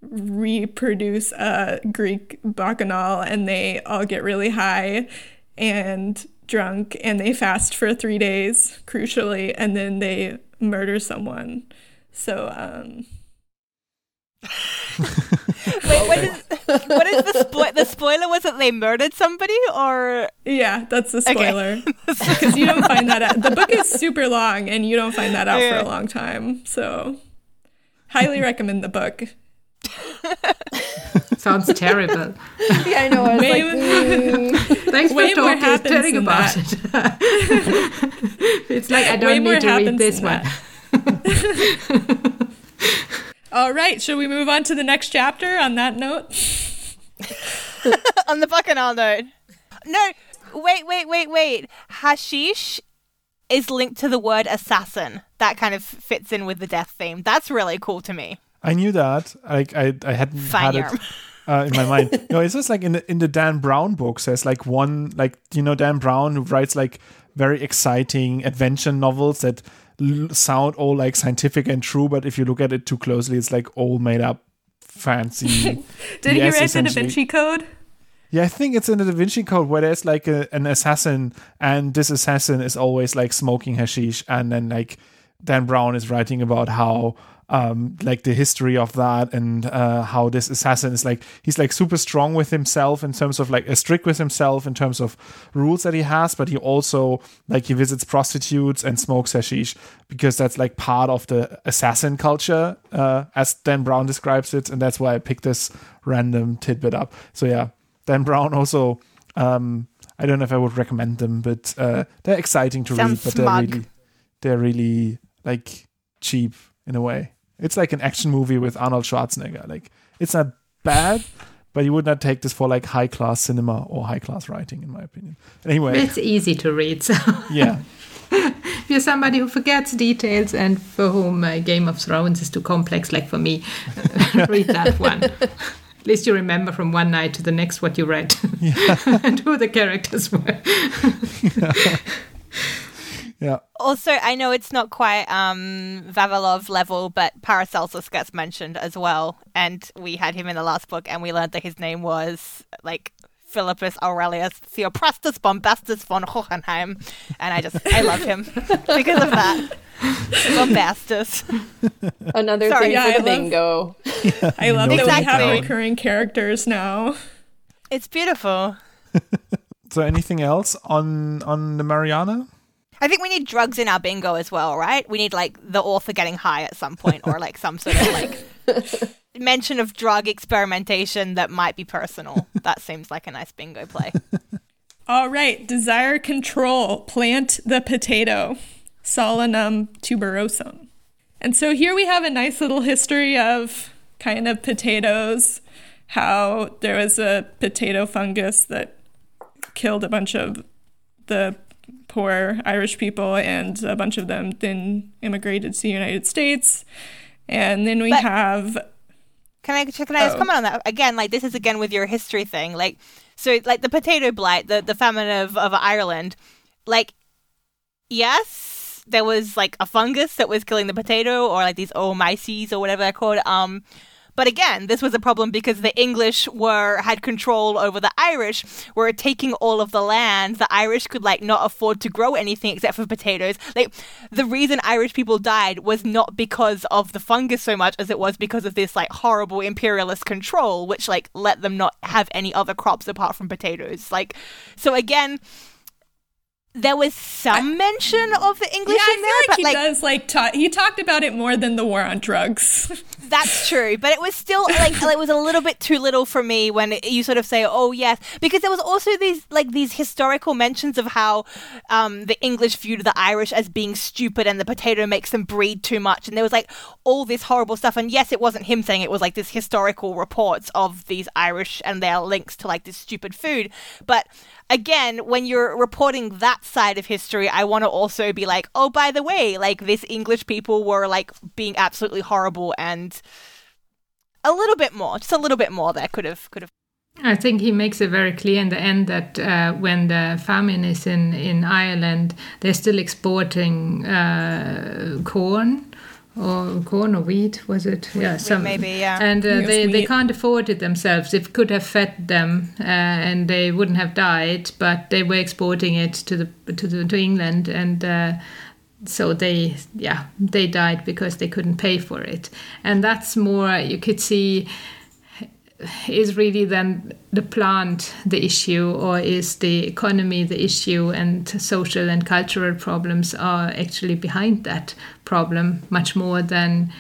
reproduce a Greek bacchanal and they all get really high and drunk and they fast for three days, crucially, and then they murder someone. So, um, wait what is what is the spo- the spoiler was that they murdered somebody or Yeah, that's the spoiler. Because you don't find that out. The book is super long and you don't find that out for a long time. So, highly recommend the book. Sounds terrible. Yeah, I know. I was Way- like, mm, Thanks for Way more talking, happens telling than about it. it's like I don't more need to read this one. That. All right, should we move on to the next chapter on that note? on the bacchanal note no wait wait wait wait hashish is linked to the word assassin that kind of fits in with the death theme that's really cool to me I knew that. Like I, I hadn't Fine, had it uh, in my mind. No, it's just like in the in the Dan Brown books. There's like one like you know Dan Brown who writes like very exciting adventure novels that l- sound all like scientific and true, but if you look at it too closely, it's like all made up fancy. Did Yes, he write the Da. Vinci Code? Yeah, I think it's in the Da Vinci Code where there's like a, an assassin, and this assassin is always like smoking hashish, and then like Dan Brown is writing about how um like the history of that and uh how this assassin is like he's like super strong with himself in terms of like uh, strict with himself in terms of rules that he has but he also like he visits prostitutes and smokes hashish because that's like part of the assassin culture uh as Dan Brown describes it and that's why I picked this random tidbit up so yeah Dan Brown also um I don't know if I would recommend them but uh they're exciting to Sounds read but smug. they're really they're really like cheap in a way it's like an action movie with Arnold Schwarzenegger. Like it's not bad but you would not take this for like high class cinema or high class writing in my opinion. Anyway. It's easy to read. So. Yeah. If you're somebody who forgets details and for whom uh, Game of Thrones is too complex, like for me, read that one. At least you remember from one night to the next what you read. And who the characters were. yeah Also, I know it's not quite um, Vavilov level, but Paracelsus gets mentioned as well, and we had him in the last book, and we learned that his name was like Philippus Aurelius Theophrastus Bombastus von Hohenheim, and I just I love him because of that. Bombastus. another Sorry, thing yeah, for I the love- bingo. I love No that we have recurring characters now. It's beautiful. so anything else on on the Mariana I think we need drugs in our bingo as well, right? We need like the author getting high at some point, or like some sort of like mention of drug experimentation that might be personal. That seems like a nice bingo play. All right, desire control. Plant the potato, Solanum tuberosum. And so here we have a nice little history of kind of potatoes, how there was a potato fungus that killed a bunch of the poor Irish people, and a bunch of them then immigrated to the United States. And then we But- have Can I can I just Oh. comment on that again? Like this is again with your history thing. Like so, like the potato blight, the the famine of of Ireland. Like yes, there was like a fungus that was killing the potato, or like these oomyces or whatever they're called. Um, but again, this was a problem because the English were had control over the Irish, were taking all of the land. The Irish could like not afford to grow anything except for potatoes. Like the reason Irish people died was not because of the fungus so much as it was because of this like horrible imperialist control, which like let them not have any other crops apart from potatoes. Like so again, there was some mention of the English yeah, I in feel there, like but he like does like ta- he talked about it more than the war on drugs. That's true, but it was still like it was a little bit too little for me when it, you sort of say, "Oh yes," because there was also these like these historical mentions of how um, the English viewed the Irish as being stupid and the potato makes them breed too much, and there was like all this horrible stuff. And yes, it wasn't him saying it; it was like this historical reports of these Irish and their links to like this stupid food. But again, when you're reporting that side of history, I want to also be like, "Oh, by the way, like this English people were like being absolutely horrible and." a little bit more, just a little bit more there could have could have. I think he makes it very clear in the end that uh, when the famine is in, in Ireland, they're still exporting uh, corn or corn or wheat, was it? Yeah, some maybe, yeah. And uh, Yes, they, they can't afford it themselves. it could have fed them uh, and they wouldn't have died, but they were exporting it to the to the, to England and. Uh, so they yeah they died because they couldn't pay for it and that's more you could see is really then the plant the issue or is the economy the issue and social and cultural problems are actually behind that problem much more than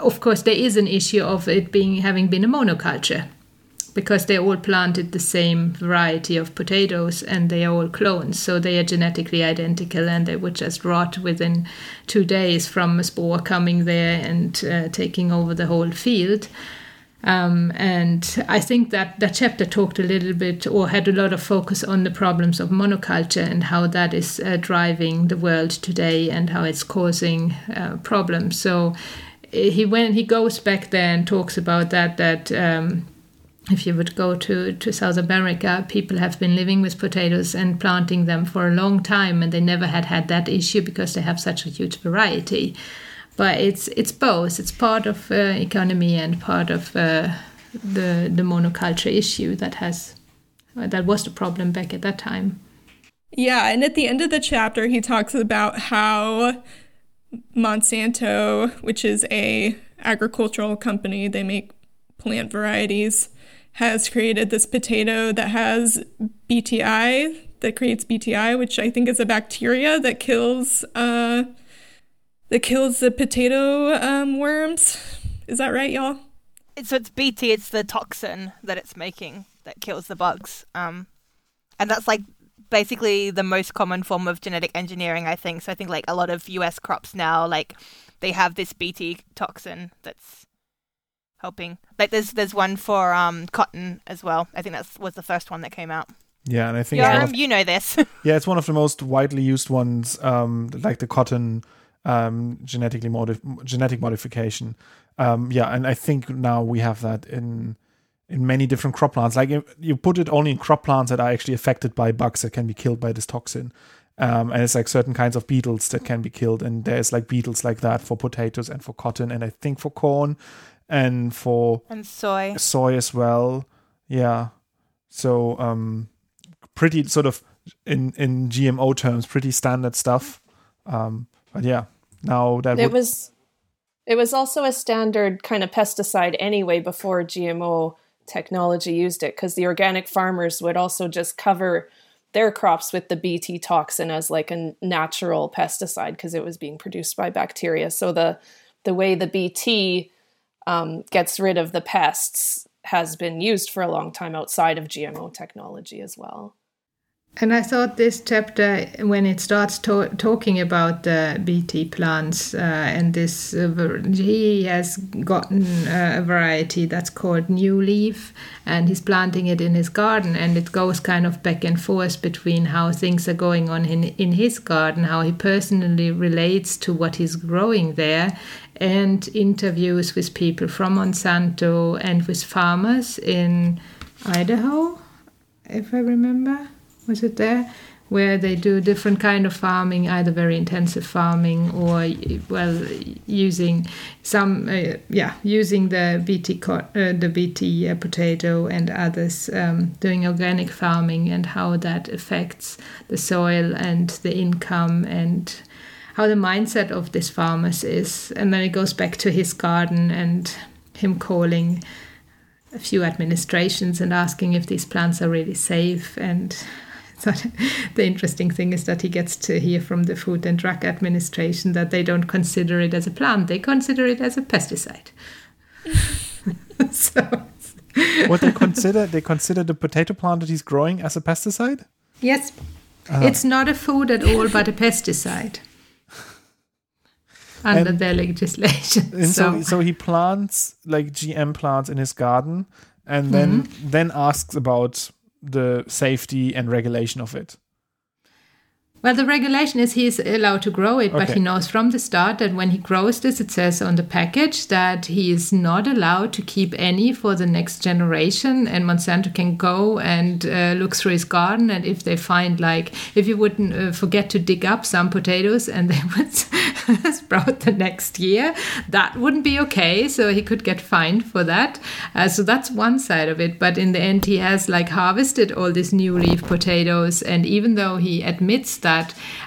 of course there is an issue of it being having been a monoculture because they all planted the same variety of potatoes and they are all clones. So they are genetically identical and they would just rot within two days from a spore coming there and uh, taking over the whole field um, and I think that that chapter talked a little bit or had a lot of focus on the problems of monoculture and how that is uh, driving the world today and how it's causing uh, problems. So he when he goes back there and talks about that that um, if you would go to, to South America, people have been living with potatoes and planting them for a long time, and they never had had that issue because they have such a huge variety. But it's it's both. It's part of uh, economy and part of uh, the the monoculture issue that has uh, that was the problem back at that time. Yeah, and at the end of the chapter, he talks about how Monsanto, which is a agricultural company, they make plant varieties, has created this potato that has BTI that creates BTI, which I think is a bacteria that kills uh, that kills the potato um, worms. Is that right, y'all? So it's BT. It's the toxin that it's making that kills the bugs. Um, and that's like basically the most common form of genetic engineering, I think. So I think like a lot of U.S. crops now, like they have this BT toxin that's helping. Like there's there's one for um cotton as well. I think that was the first one that came out. Yeah, and I think it's one Yeah, of, you know this. yeah, it's one of the most widely used ones, um, like the cotton um, genetically modif- genetic modification. Um, yeah, and I think now we have that in in many different crop plants. Like you put it only in crop plants that are actually affected by bugs that can be killed by this toxin. Um, and it's like certain kinds of beetles that can be killed, and there's like beetles like that for potatoes and for cotton, and I think for corn and for and soy. soy as well. Yeah. So um pretty sort of in in GMO terms, pretty standard stuff. Um but yeah, now that It would, was it was also a standard kind of pesticide anyway before GMO technology used it because the organic farmers would also just cover their crops with the BT toxin as like a natural pesticide because it was being produced by bacteria. So the the way the BT um, gets rid of the pests has been used for a long time outside of GMO technology as well. And I thought this chapter, when it starts to- talking about the BT plants, uh, and this, uh, he has gotten uh, a variety that's called New Leaf, and he's planting it in his garden, and it goes kind of back and forth between how things are going on in, in his garden, how he personally relates to what he's growing there, and interviews with people from Monsanto and with farmers in Idaho, if I remember was it there? Where they do different kind of farming either very intensive farming or well using some uh, yeah using the bt uh, the bt uh, potato and others um, doing organic farming and how that affects the soil and the income and how the mindset of these farmers is. And then it goes back to his garden and him calling a few administrations and asking if these plants are really safe and The interesting thing is that he gets to hear from the Food and Drug Administration that they don't consider it as a plant; they consider it as a pesticide. so what they consider they consider the potato plant that he's growing as a pesticide. Yes, it's not a food at all, but a pesticide under And- their legislation. So, so, so he plants like GM plants in his garden, and then Mm-hmm. then asks about the safety and regulation of it. Well, the regulation is he is allowed to grow it, but he knows from the start that when he grows this, it says on the package that he is not allowed to keep any for the next generation. And Monsanto can go and uh, look through his garden, and if they find like if you wouldn't uh, forget to dig up some potatoes and they would sprout the next year, that wouldn't be okay. So he could get fined for that. Uh, so that's one side of it. But in the end, he has like harvested all these new leaf potatoes, and even though he admits that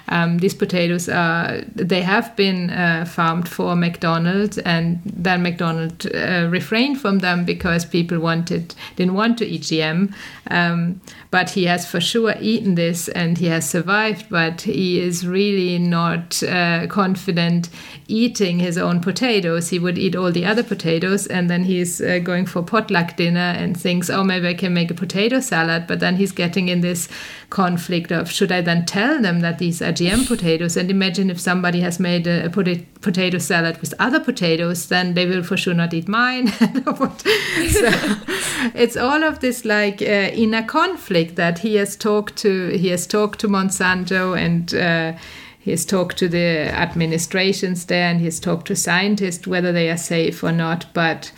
um, these potatoes are they have been uh, farmed for McDonald's, and then McDonald's uh, refrained from them because people wanted didn't want to eat GM. Um, but he has for sure eaten this, and he has survived. But he is really not uh, confident eating his own potatoes. He would eat all the other potatoes, and then he's uh, going for potluck dinner and thinks, "Oh, maybe I can make a potato salad." But then he's getting in this conflict of should I then tell them that these are GM potatoes? And imagine if somebody has made a, a pota- potato salad with other potatoes, then they will for sure not eat mine. so it's all of this like uh, inner conflict that he has talked to. He has talked to Monsanto and. Uh, he has talked to the administrations there and he's talked to scientists whether they are safe or not. But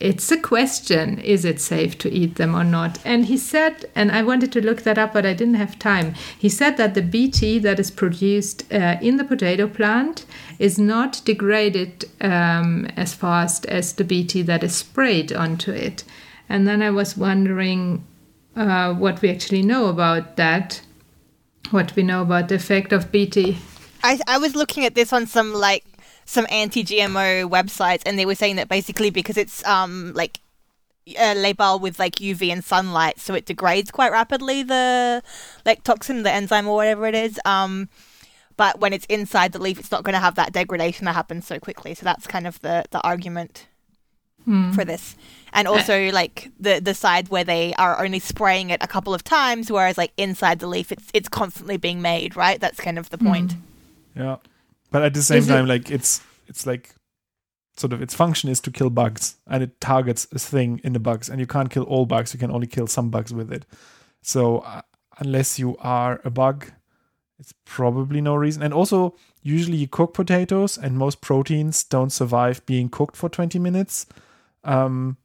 it's a question is it safe to eat them or not? And he said, and I wanted to look that up, but I didn't have time. He said that the BT that is produced uh, in the potato plant is not degraded um, as fast as the BT that is sprayed onto it. And then I was wondering uh, what we actually know about that, what we know about the effect of BT. I, I was looking at this on some like some anti-GMO websites, and they were saying that basically because it's um like uh, labeled with like UV and sunlight, so it degrades quite rapidly the like toxin, the enzyme or whatever it is. Um, but when it's inside the leaf, it's not going to have that degradation that happens so quickly. So that's kind of the the argument for this. And also like the the side where they are only spraying it a couple of times, whereas like inside the leaf, it's it's constantly being made. Right? That's kind of the point. Yeah, but at the same Is it- time, like it's it's like sort of its function is to kill bugs, and it targets a thing in the bugs, and you can't kill all bugs. You can only kill some bugs with it. So uh, unless you are a bug, it's probably no reason. And also, usually you cook potatoes, and most proteins don't survive being cooked for twenty minutes. Um,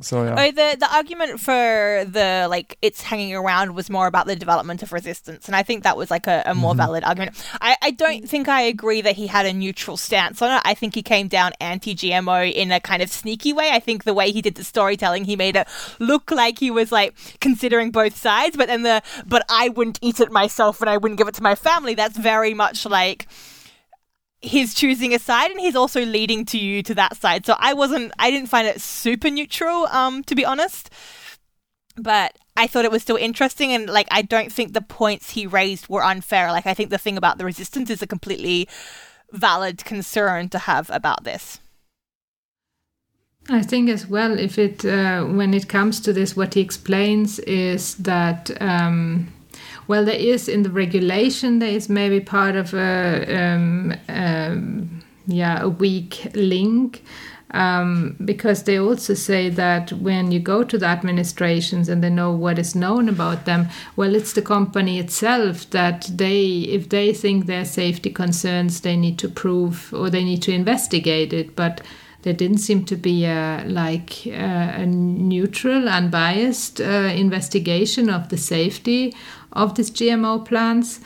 so yeah. Oh, the the argument for the like it's hanging around was more about the development of resistance, and I think that was like a, a more mm-hmm. valid argument. I, I don't think I agree that he had a neutral stance on it. I think he came down anti-GMO in a kind of sneaky way. I think the way he did the storytelling, he made it look like he was like considering both sides, but then the but I wouldn't eat it myself and I wouldn't give it to my family. That's very much like he's choosing a side and he's also leading to you to that side. So I wasn't I didn't find it super neutral, um, to be honest. But I thought it was still interesting and like I don't think the points he raised were unfair. Like I think the thing about the resistance is a completely valid concern to have about this. I think as well, if it uh, when it comes to this, what he explains is that um, well, there is in the regulation there is maybe part of a um, um, yeah a weak link. Um, because they also say that when you go to the administrations and they know what is known about them, well, it's the company itself that they, if they think there are safety concerns, they need to prove or they need to investigate it. But there didn't seem to be a like a neutral, unbiased uh, investigation of the safety of these GMO plants.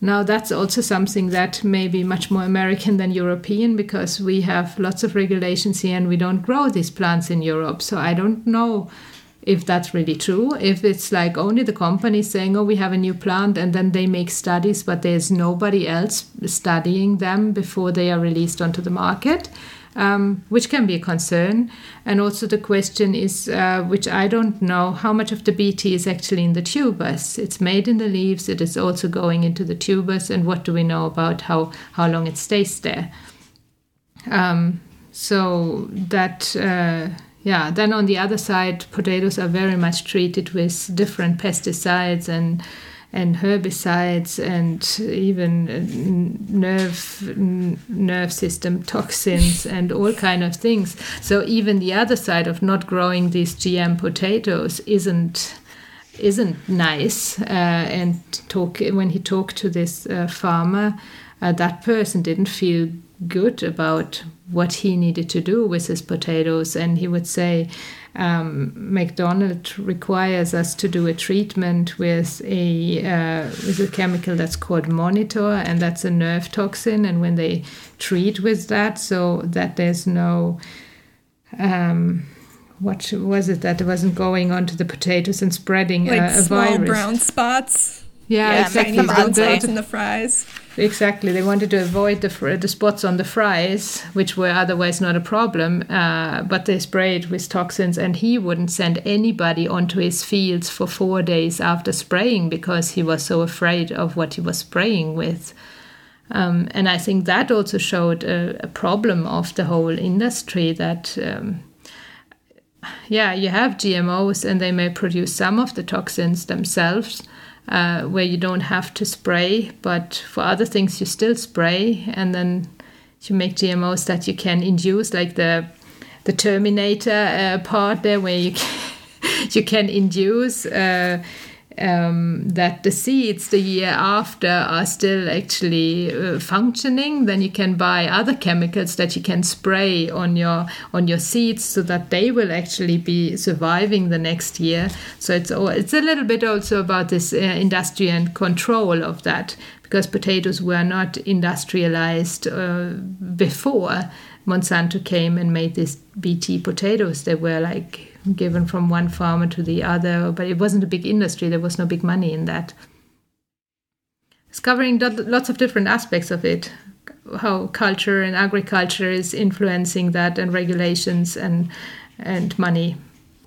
Now that's also something that may be much more American than European because we have lots of regulations here and we don't grow these plants in Europe. So I don't know if that's really true. If it's like only the company saying, "Oh, we have a new plant," and then they make studies, but there's nobody else studying them before they are released onto the market. Um, which can be a concern. And also the question is, uh, which I don't know, how much of the BT is actually in the tubers? It's made in the leaves. It is also going into the tubers. And what do we know about how how long it stays there? Um, so that. Uh, yeah, then on the other side, potatoes are very much treated with different pesticides and and herbicides and even nerve nerve system toxins and all kind of things. So even the other side of not growing these GM potatoes isn't isn't nice. Uh, and talk when he talked to this uh, farmer, uh, that person didn't feel good about what he needed to do with his potatoes, and he would say um, McDonald requires us to do a treatment with a uh, with a chemical that's called monitor, and that's a nerve toxin. And when they treat with that, so that there's no um, what was it that wasn't going onto the potatoes and spreading like a, a small virus. brown spots. Yeah, Yeah, exactly. make them Brown ugly. spots in the fries. Exactly. They wanted to avoid the, fr- the spots on the fries, which were otherwise not a problem, uh, but they sprayed with toxins, and he wouldn't send anybody onto his fields for four days after spraying because he was so afraid of what he was spraying with. Um, and I think that also showed a, a problem of the whole industry that. Um, yeah, you have GMOs and they may produce some of the toxins themselves, uh, where you don't have to spray, but for other things you still spray, and then you make GMOs that you can induce, like the the Terminator uh, part there, where you can, you can induce. Uh, um, that the seeds the year after are still actually uh, functioning, then you can buy other chemicals that you can spray on your on your seeds so that they will actually be surviving the next year. So it's it's a little bit also about this uh, industry and control of that because potatoes were not industrialized uh, before Monsanto came and made these BT potatoes. They were like given from one farmer to the other, but it wasn't a big industry. There was no big money in that. It's covering lots of different aspects of it, how culture and agriculture is influencing that, and regulations and and money.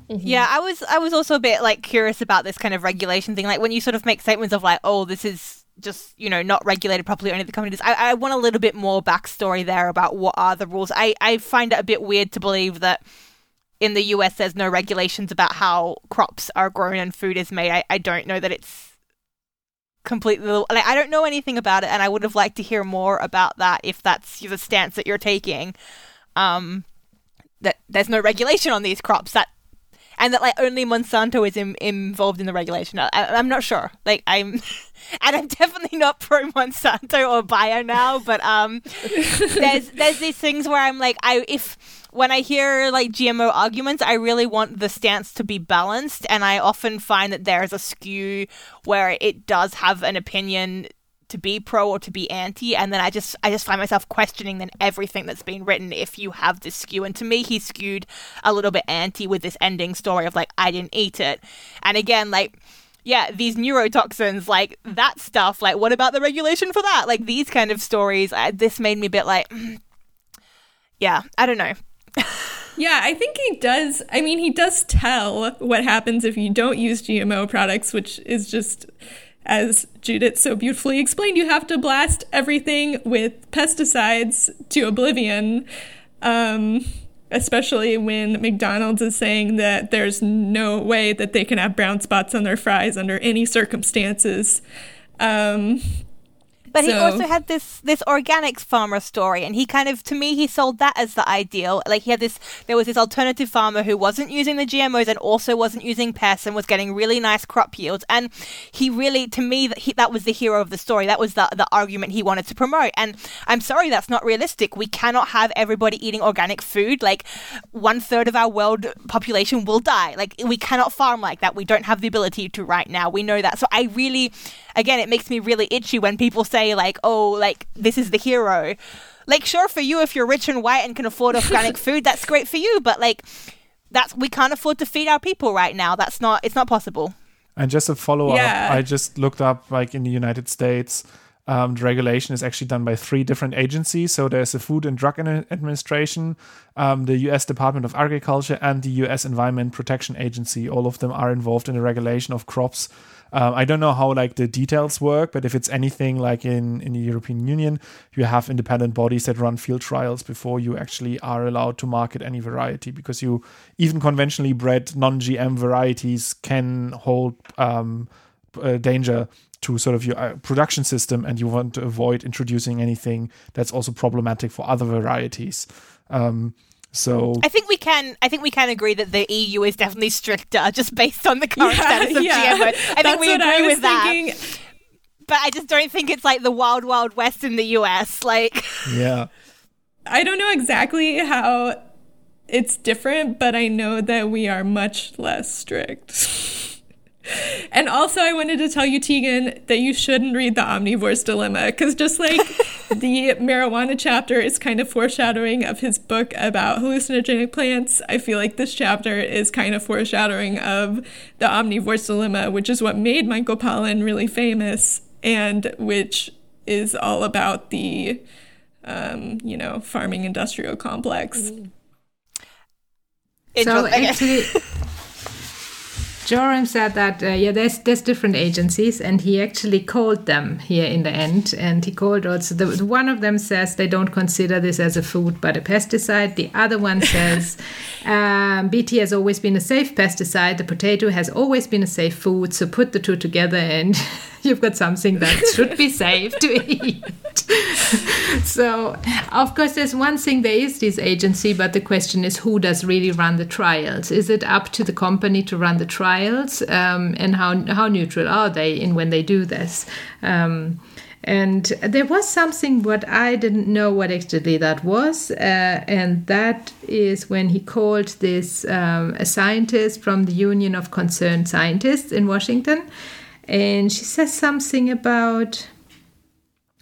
Mm-hmm. Yeah, I was I was also a bit like curious about this kind of regulation thing. Like when you sort of make statements of like, oh, this is just you know not regulated properly of the companies. I, I want a little bit more backstory there about what are the rules. I I find it a bit weird to believe that in the US there's no regulations about how crops are grown and food is made. I, I don't know that it's completely like I don't know anything about it and I would have liked to hear more about that if that's the stance that you're taking. Um that there's no regulation on these crops that and that like only Monsanto is Im- involved in the regulation. I, I'm not sure. Like I'm, and I'm definitely not pro Monsanto or bio now. But um, there's there's these things where I'm like, I if when I hear like GMO arguments, I really want the stance to be balanced, and I often find that there is a skew where it does have an opinion to be pro or to be anti and then i just i just find myself questioning then everything that's been written if you have this skew. And to me he skewed a little bit anti with this ending story of like i didn't eat it. And again like yeah these neurotoxins like that stuff like what about the regulation for that? Like these kind of stories I, this made me a bit like mm, yeah i don't know. Yeah, I think he does. I mean, he does tell what happens if you don't use GMO products, which is just, as Judith so beautifully explained, you have to blast everything with pesticides to oblivion. Um, especially when McDonald's is saying that there's no way that they can have brown spots on their fries under any circumstances. Um, But he also had this this organics farmer story, and he kind of to me he sold that as the ideal. Like he had this, there was this alternative farmer who wasn't using the GMOs and also wasn't using pests and was getting really nice crop yields. And he really, to me, that he, that was the hero of the story. That was the the argument he wanted to promote. And I'm sorry, that's not realistic. We cannot have everybody eating organic food. Like one third of our world population will die. Like we cannot farm like that. We don't have the ability to right now. We know that. So I really, again, it makes me really itchy when people say like, "Oh, like this is the hero." Like, sure, for you, if you're rich and white and can afford organic food, that's great for you. But like, that's we can't afford to feed our people right now. That's not. It's not possible. And just a follow up, Yeah. I just looked up like in the United States, um, the regulation is actually done by three different agencies. So there's the Food and Drug Administration, um, the U.S. Department of Agriculture, and the U.S. Environment Protection Agency. All of them are involved in the regulation of crops. Um, I don't know how like the details work, but if it's anything like in in the European Union, you have independent bodies that run field trials before you actually are allowed to market any variety because you even conventionally bred non-GM varieties can hold um, uh, danger to sort of your uh, production system and you want to avoid introducing anything that's also problematic for other varieties. Um, so I think we can. I think we can agree that the EU is definitely stricter, just based on the current yeah, status of yeah. GMO. I think we agree with thinking. that. But I just don't think it's like the wild, wild west in the US. Like, yeah, I don't know exactly how it's different, but I know that we are much less strict. And also, I wanted to tell you, Tegan, that you shouldn't read The Omnivore's Dilemma because just like the marijuana chapter is kind of foreshadowing of his book about hallucinogenic plants, I feel like this chapter is kind of foreshadowing of The Omnivore's Dilemma, which is what made Michael Pollan really famous and which is all about the, um, you know, farming industrial complex. Mm. So actually. Joram said that uh, yeah, there's there's different agencies, and he actually called them here in the end, and he called also the one of them says they don't consider this as a food but a pesticide. The other one says um, BT has always been a safe pesticide. The potato has always been a safe food. So put the two together, and you've got something that should be safe to eat. so, of course, there's one thing there is this agency, but the question is who does really run the trials? Is it up to the company to run the trials? Um, and how, how neutral are they in when they do this? Um, and there was something what I didn't know what actually that was, uh, and that is when he called this um, a scientist from the Union of Concerned Scientists in Washington, and she says something about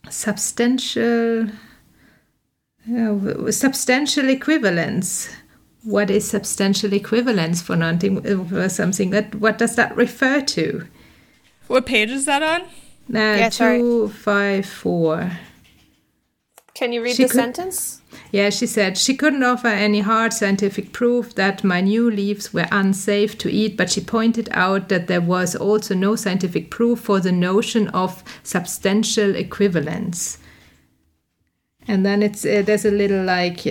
substantial uh, substantial equivalence. What is substantial equivalence for non something? That what does that refer to? What page is that on? Uh, yeah, 254 can you read she the could, sentence yeah, she said she couldn't offer any hard scientific proof that my new leaves were unsafe to eat, but she pointed out that there was also no scientific proof for the notion of substantial equivalence. And then it's uh, there's a little like uh,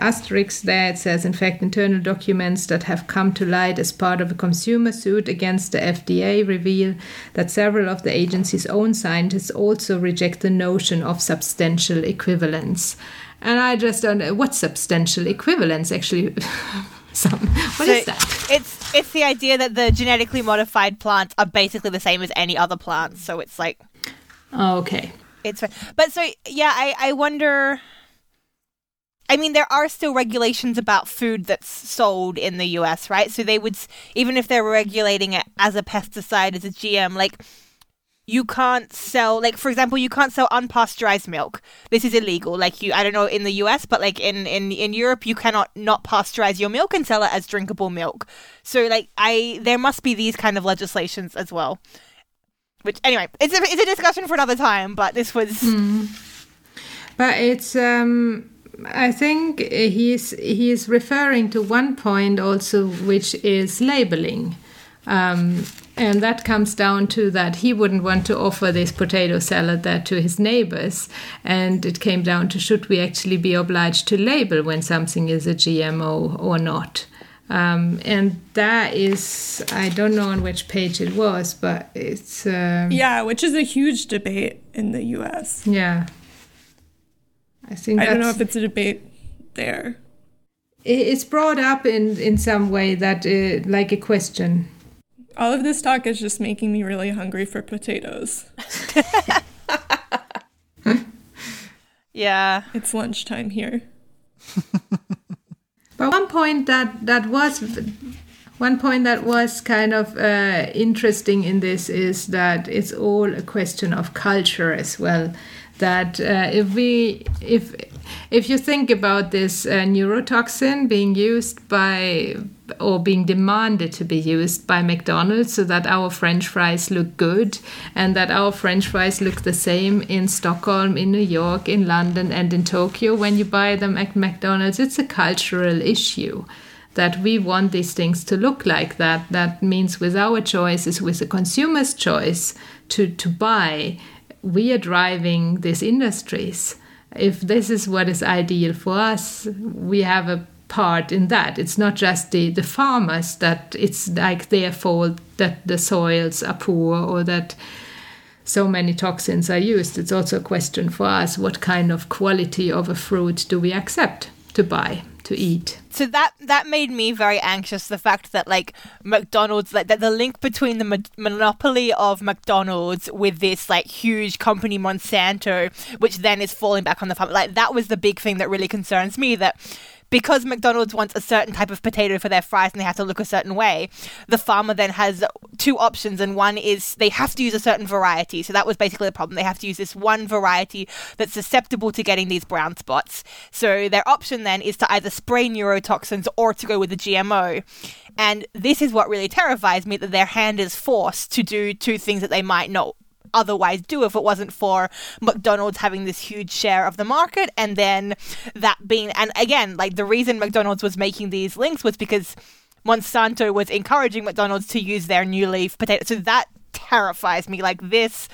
asterisk there. It says, in fact, internal documents that have come to light as part of a consumer suit against the FDA reveal that several of the agency's own scientists also reject the notion of substantial equivalence. And I just don't know what substantial equivalence actually. Some what so is that? It's it's the idea that the genetically modified plants are basically the same as any other plants. So it's like, oh, okay, it's fine. but so yeah, I I wonder. I mean, there are still regulations about food that's sold in the US, right? So they would, even if they were regulating it as a pesticide, as a GM, like you can't sell like for example you can't sell unpasteurized milk this is illegal like you i don't know in the us but like in in in europe you cannot not pasteurize your milk and sell it as drinkable milk so like i there must be these kind of legislations as well which anyway it's a, it's a discussion for another time but this was mm. but it's um I think he's he's referring to one point also, which is labeling. Um, and that comes down to that he wouldn't want to offer this potato salad there to his neighbors. And it came down to should we actually be obliged to label when something is a GMO or not? Um, and that is, I don't know on which page it was, but it's. Um, yeah, which is a huge debate in the US. Yeah. I think I don't know if it's a debate there. It's brought up in, in some way that, uh, like a question all of this talk is just making me really hungry for potatoes. yeah. It's lunchtime here. but one point that that was one point that was kind of uh, interesting in this is that it's all a question of culture as well. That uh, if we if if you think about this uh, neurotoxin being used by or being demanded to be used by McDonald's so that our french fries look good and that our french fries look the same in Stockholm, in New York, in London, and in Tokyo when you buy them at McDonald's, it's a cultural issue that we want these things to look like that. That means with our choices, with the consumer's choice to, to buy, we are driving these industries. If this is what is ideal for us, we have a part in that. It's not just the, the farmers that it's like their fault that the soils are poor or that so many toxins are used. It's also a question for us what kind of quality of a fruit do we accept to buy? To eat. So that that made me very anxious. The fact that like McDonald's, like that the link between the mo- monopoly of McDonald's with this like huge company Monsanto, which then is falling back on the farm, like that was the big thing that really concerns me. That because McDonald's wants a certain type of potato for their fries and they have to look a certain way, the farmer then has two options, and one is they have to use a certain variety. So that was basically the problem. They have to use this one variety that's susceptible to getting these brown spots. So their option then is to either spray neurotoxins or to go with the GMO. And this is what really terrifies me that their hand is forced to do two things that they might not otherwise do if it wasn't for McDonald's having this huge share of the market. And then that being and again like the reason McDonald's was making these links was because Monsanto was encouraging McDonald's to use their NewLeaf potato. So that terrifies me. Like this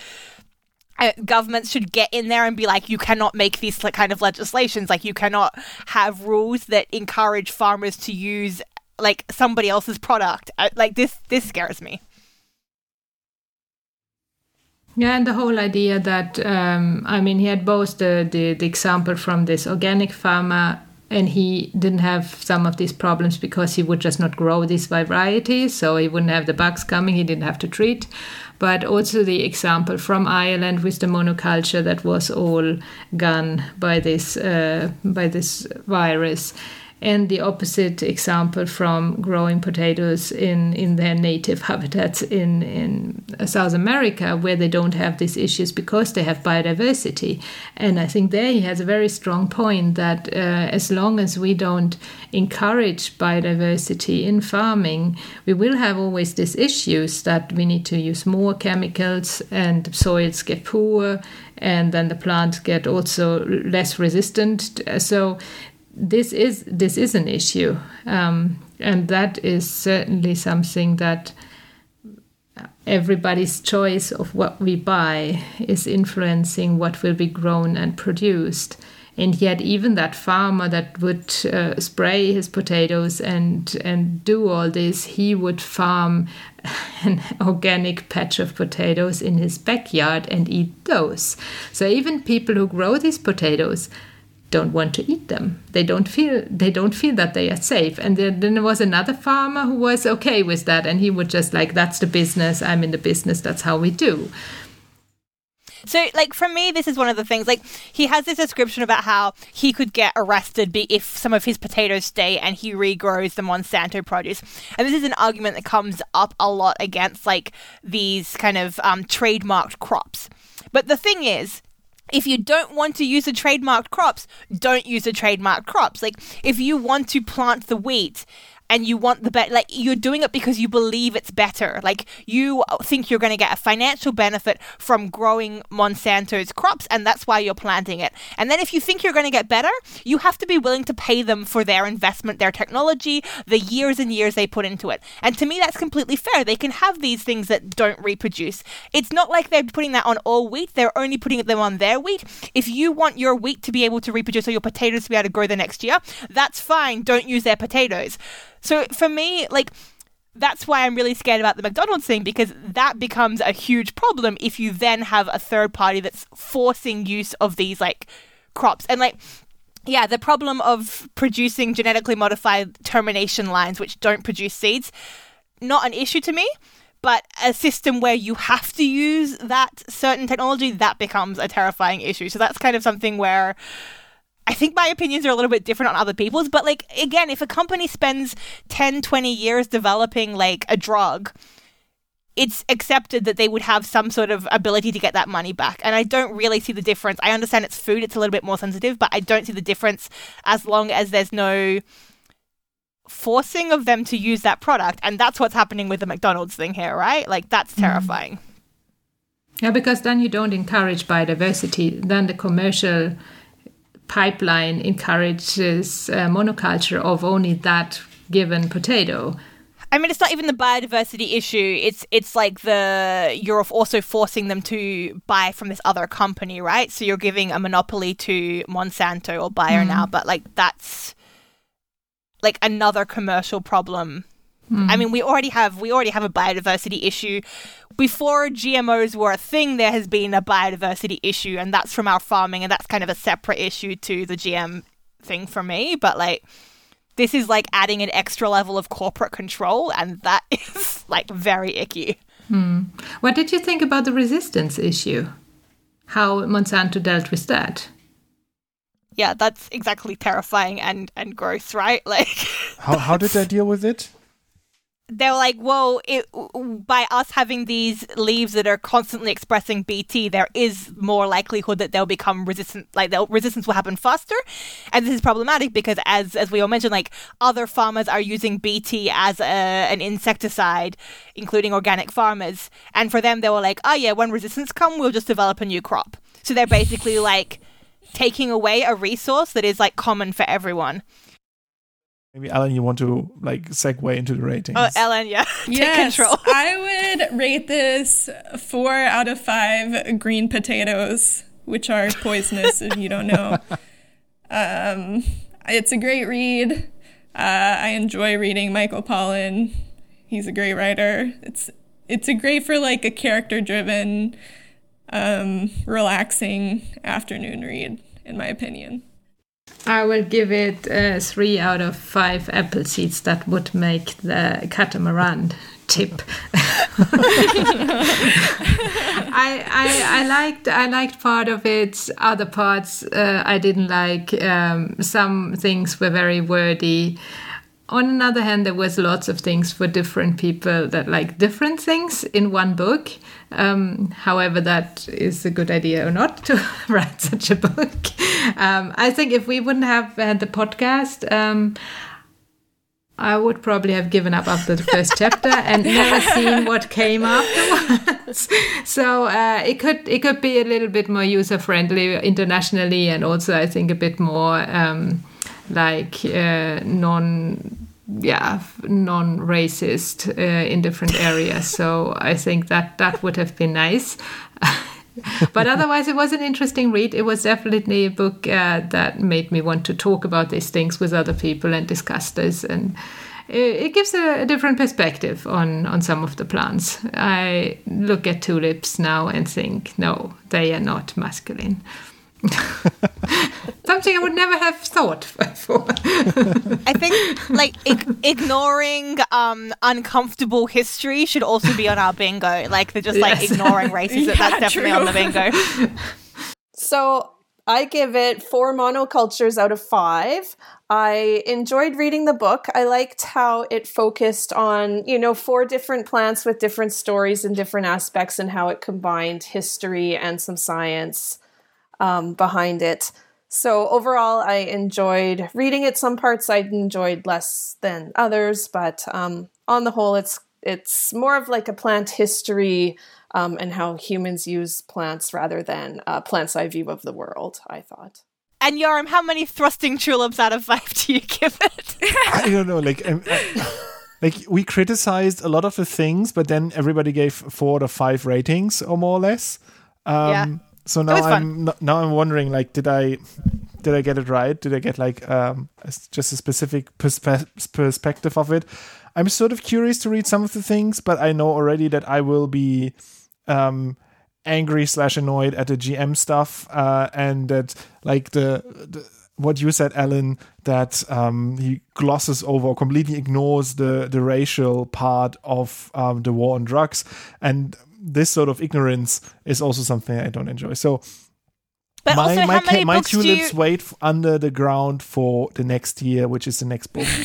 uh, governments should get in there and be like you cannot make these kind of legislations. Like you cannot have rules that encourage farmers to use like somebody else's product. Uh, like this this scares me yeah, and the whole idea that um, I mean, he had both the, the the example from this organic farmer, and he didn't have some of these problems because he would just not grow these varieties, so he wouldn't have the bugs coming. He didn't have to treat, but also the example from Ireland with the monoculture that was all gone by this uh, by this virus and the opposite example from growing potatoes in, in their native habitats in, in South America, where they don't have these issues because they have biodiversity. And I think there he has a very strong point that uh, as long as we don't encourage biodiversity in farming, we will have always these issues that we need to use more chemicals and soils get poor and then the plants get also less resistant. So this is this is an issue, um, and that is certainly something that everybody's choice of what we buy is influencing what will be grown and produced. And yet, even that farmer that would uh, spray his potatoes and and do all this, he would farm an organic patch of potatoes in his backyard and eat those. So even people who grow these potatoes don't want to eat them. They don't feel they don't feel that they are safe. And then, then there was another farmer who was okay with that, and he would just like, "That's the business. I'm in the business. That's how we do." So, like for me, this is one of the things. Like he has this description about how he could get arrested if some of his potatoes stay and he regrows the Monsanto produce. And this is an argument that comes up a lot against like these kind of um, trademarked crops. But the thing is, if you don't want to use the trademarked crops, don't use the trademarked crops. Like if you want to plant the wheat and you want the better like you're doing it because you believe it's better. Like you think you're going to get a financial benefit from growing monsanto's crops and that's why you're planting it. And then if you think you're going to get better you have to be willing to pay them for their investment their technology the years and years they put into it. And to me that's completely fair. They can have these things that don't reproduce. It's not like they're putting that on all wheat. They're only putting them on their wheat. If you want your wheat to be able to reproduce or your potatoes to be able to grow the next year that's fine. Don't use their potatoes so for me, like, that's why I'm really scared about the McDonald's thing because that becomes a huge problem if you then have a third party that's forcing use of these like crops. And like yeah, the problem of producing genetically modified termination lines which don't produce seeds, not an issue to me. But a system where you have to use that certain technology, that becomes a terrifying issue. So that's kind of something where I think my opinions are a little bit different on other people's, but like again, if a company spends 10, 20 years developing like a drug, it's accepted that they would have some sort of ability to get that money back. And I don't really see the difference. I understand it's food, it's a little bit more sensitive, but I don't see the difference as long as there's no forcing of them to use that product. And that's what's happening with the McDonald's thing here, right? Like, that's mm-hmm. terrifying. Yeah, because then you don't encourage biodiversity. Then the commercial pipeline encourages uh, monoculture of only that given potato. I mean, it's not even the biodiversity issue. It's it's like the you're also forcing them to buy from this other company, right? So you're giving a monopoly to Monsanto or Bayer Mm. now, but like that's like another commercial problem. I mean, we already have we already have a biodiversity issue. Before GMOs were a thing, there has been a biodiversity issue, and that's from our farming, and that's kind of a separate issue to the GM thing for me. But like, this is like adding an extra level of corporate control, and that is like very icky. Hmm. What did you think about the resistance issue? How Monsanto dealt with that? Yeah, that's exactly terrifying and and gross, right? Like. How how did they deal with it? They're like, well, it, by us having these leaves that are constantly expressing BT, there is more likelihood that they'll become resistant. Like, resistance will happen faster, and this is problematic because, as as we all mentioned, like other farmers are using BT as a, an insecticide, including organic farmers, and for them, they were like, oh yeah, when resistance come, we'll just develop a new crop. So they're basically like taking away a resource that is like common for everyone. Maybe Alan, you want to like segue into the ratings? Oh, Ellen, yeah, take Yes, control. I would rate this four out of five green potatoes, which are poisonous if you don't know. Um, it's a great read. Uh, I enjoy reading Michael Pollan. He's a great writer. It's it's a great for like a character driven, um, relaxing afternoon read, in my opinion. I will give it uh, three out of five apple seeds that would make the catamaran tip. I, I I liked I liked part of it. Other parts uh, I didn't like. Um, some things were very wordy. On another hand, there was lots of things for different people that like different things in one book. Um, however, that is a good idea or not to write such a book. Um, I think if we wouldn't have had the podcast, um, I would probably have given up after the first chapter and never seen what came afterwards. so uh, it could it could be a little bit more user friendly internationally, and also I think a bit more um, like uh, non yeah non racist uh, in different areas. So I think that that would have been nice. but otherwise, it was an interesting read. It was definitely a book uh, that made me want to talk about these things with other people and discuss this. And it, it gives a, a different perspective on, on some of the plants. I look at tulips now and think, no, they are not masculine. Something I would never have thought before. I think like ig- ignoring um uncomfortable history should also be on our bingo. Like they're just like Yes. ignoring racism. Yeah, That's definitely on the bingo. So I give it four monocultures out of five. I enjoyed reading the book. I liked how it focused on, you know, four different plants with different stories and different aspects and how it combined history and some science um, behind it. So overall, I enjoyed reading it. Some parts I enjoyed less than others, but um, on the whole, it's it's more of like a plant history um, and how humans use plants rather than a plants' eye view of the world. I thought. And Joram, how many thrusting tulips out of five do you give it? I don't know. Like, um, uh, like we criticized a lot of the things, but then everybody gave four or five ratings or more or less. Um, Yeah. So now. I'm now I'm wondering like, did I did I get it right? Did I get like um, just a specific perspe- perspective of it? I'm sort of curious to read some of the things, but I know already that I will be um, angry slash annoyed at the GM stuff, uh, and that like the, the what you said, Ellen, that um, he glosses over, or completely ignores the the racial part of um, the war on drugs, and this sort of ignorance is also something I don't enjoy. So But my also, my, how many ca- my books do tulips you? wait under the ground for the next year, which is the next book.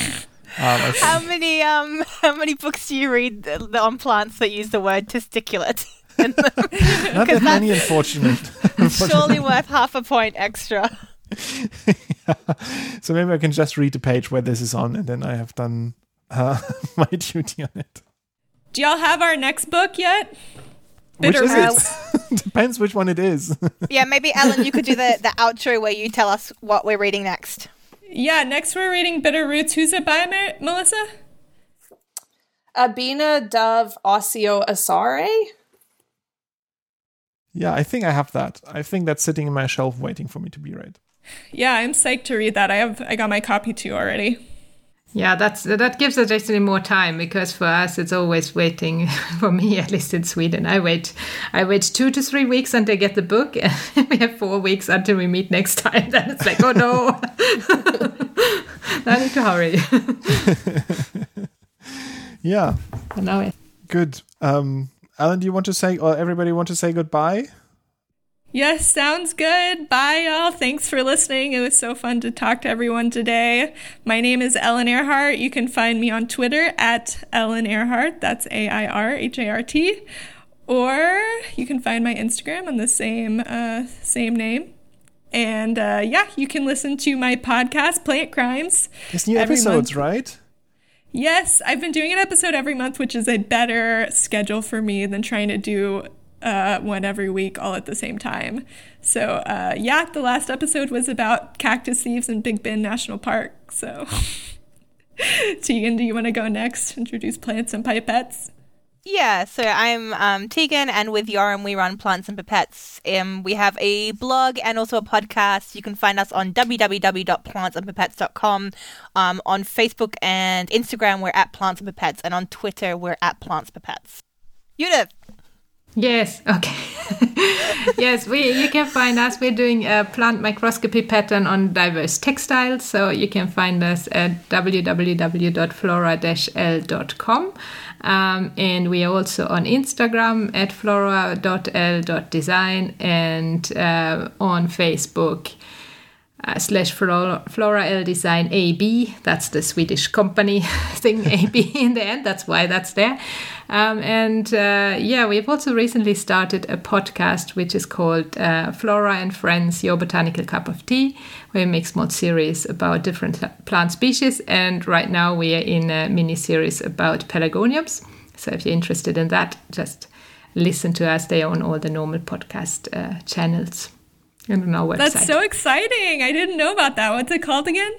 Um, How many um how many books do you read on plants that use the word testiculate? not that many, unfortunate. Surely worth half a point extra. So maybe I can just read the page where this is on, and then I have done uh, my duty on it. Do y'all have our next book yet? Which Bitter is Roots. it? Depends which one it is. Yeah, maybe Ellen, you could do the the outro where you tell us what we're reading next. Yeah, next we're reading Bitter Roots. Who's it by, Mar- Melissa? Abina Dove Osseo Asare. yeah, I think I have that. I think that's sitting in my shelf waiting for me to be read. Yeah, I'm psyched to read that. I have I got my copy too already. Yeah, that's that gives us actually more time because for us it's always waiting. For me, at least in Sweden, I wait, I wait two to three weeks until I get the book, and we have four weeks until we meet next time. Then it's like, oh no, I need to hurry. Yeah, But now it- good. Um, Ellen, do you want to say, or everybody want to say goodbye? Yes, sounds good. Bye, y'all. Thanks for listening. It was so fun to talk to everyone today. My name is Ellen Airhart. You can find me on Twitter at Ellen Airhart. That's A I R H A R T. Or you can find my Instagram on the same uh, same name. And uh, yeah, you can listen to my podcast, Plant Crimes. There's new episodes, month. right? Yes, I've been doing an episode every month, which is a better schedule for me than trying to do uh, one every week all at the same time. So, uh, yeah, the last episode was about cactus thieves in Big Bend National Park. So, Tegan, do you want to go next? Introduce plants and pipettes? Yeah, so I'm um, Tegan, and with Joram, we run Plants and Pipettes. Um, we have a blog and also a podcast. You can find us on www.plantsandpipettes.com. Um, on Facebook and Instagram, we're at Plants and Pipettes, and on Twitter, we're at Plants Pipettes. Judith! Yes. Okay. yes, we you can find us. We're doing a plant microscopy pattern on diverse textiles, so you can find us at www.flora-l.com. Um, and we are also on Instagram at flora.l.design and uh, on Facebook uh, slash Flora, Flora L Design AB. That's the Swedish company thing, AB in the end. That's why that's there. Um, and uh, yeah, we've also recently started a podcast which is called uh, Flora and Friends Your Botanical Cup of Tea, where we make small series about different plant species. And right now we are in a mini series about pelargoniums. So if you're interested in that, just listen to us. They are on all the normal podcast uh, channels and on our website. That's so exciting. I didn't know about that. What's it called again?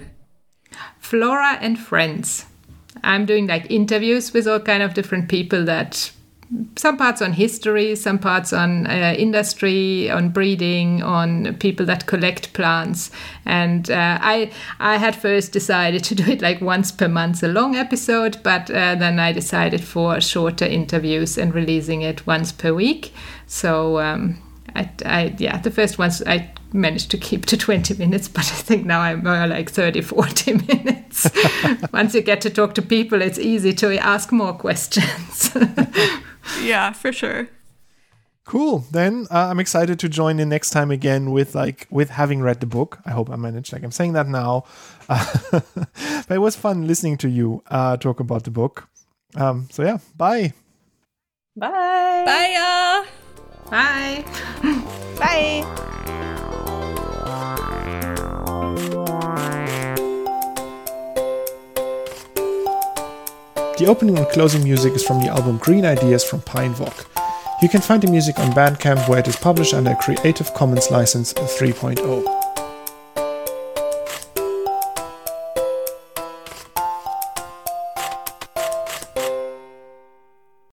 Flora and Friends. I'm doing like interviews with all kind of different people that some parts on history, some parts on uh, industry, on breeding, on people that collect plants. And uh, I I had first decided to do it like once per month, a long episode, but uh, then I decided for shorter interviews and releasing it once per week. So. Um, I, I, yeah, the first ones I managed to keep to 20 minutes, but I think now I'm more like 30, 40 minutes. Once you get to talk to people, it's easy to ask more questions. Yeah, for sure. Cool. Then uh, I'm excited to join in next time again with like with having read the book. I hope I managed. Like I'm saying that now, uh, but it was fun listening to you uh, talk about the book. Um, so yeah, bye. Bye. Bye, y'all. Bye. Bye! The opening and closing music is from the album Green Ideas from Pine Walk. You can find the music on Bandcamp where it is published under a Creative Commons license 3.0.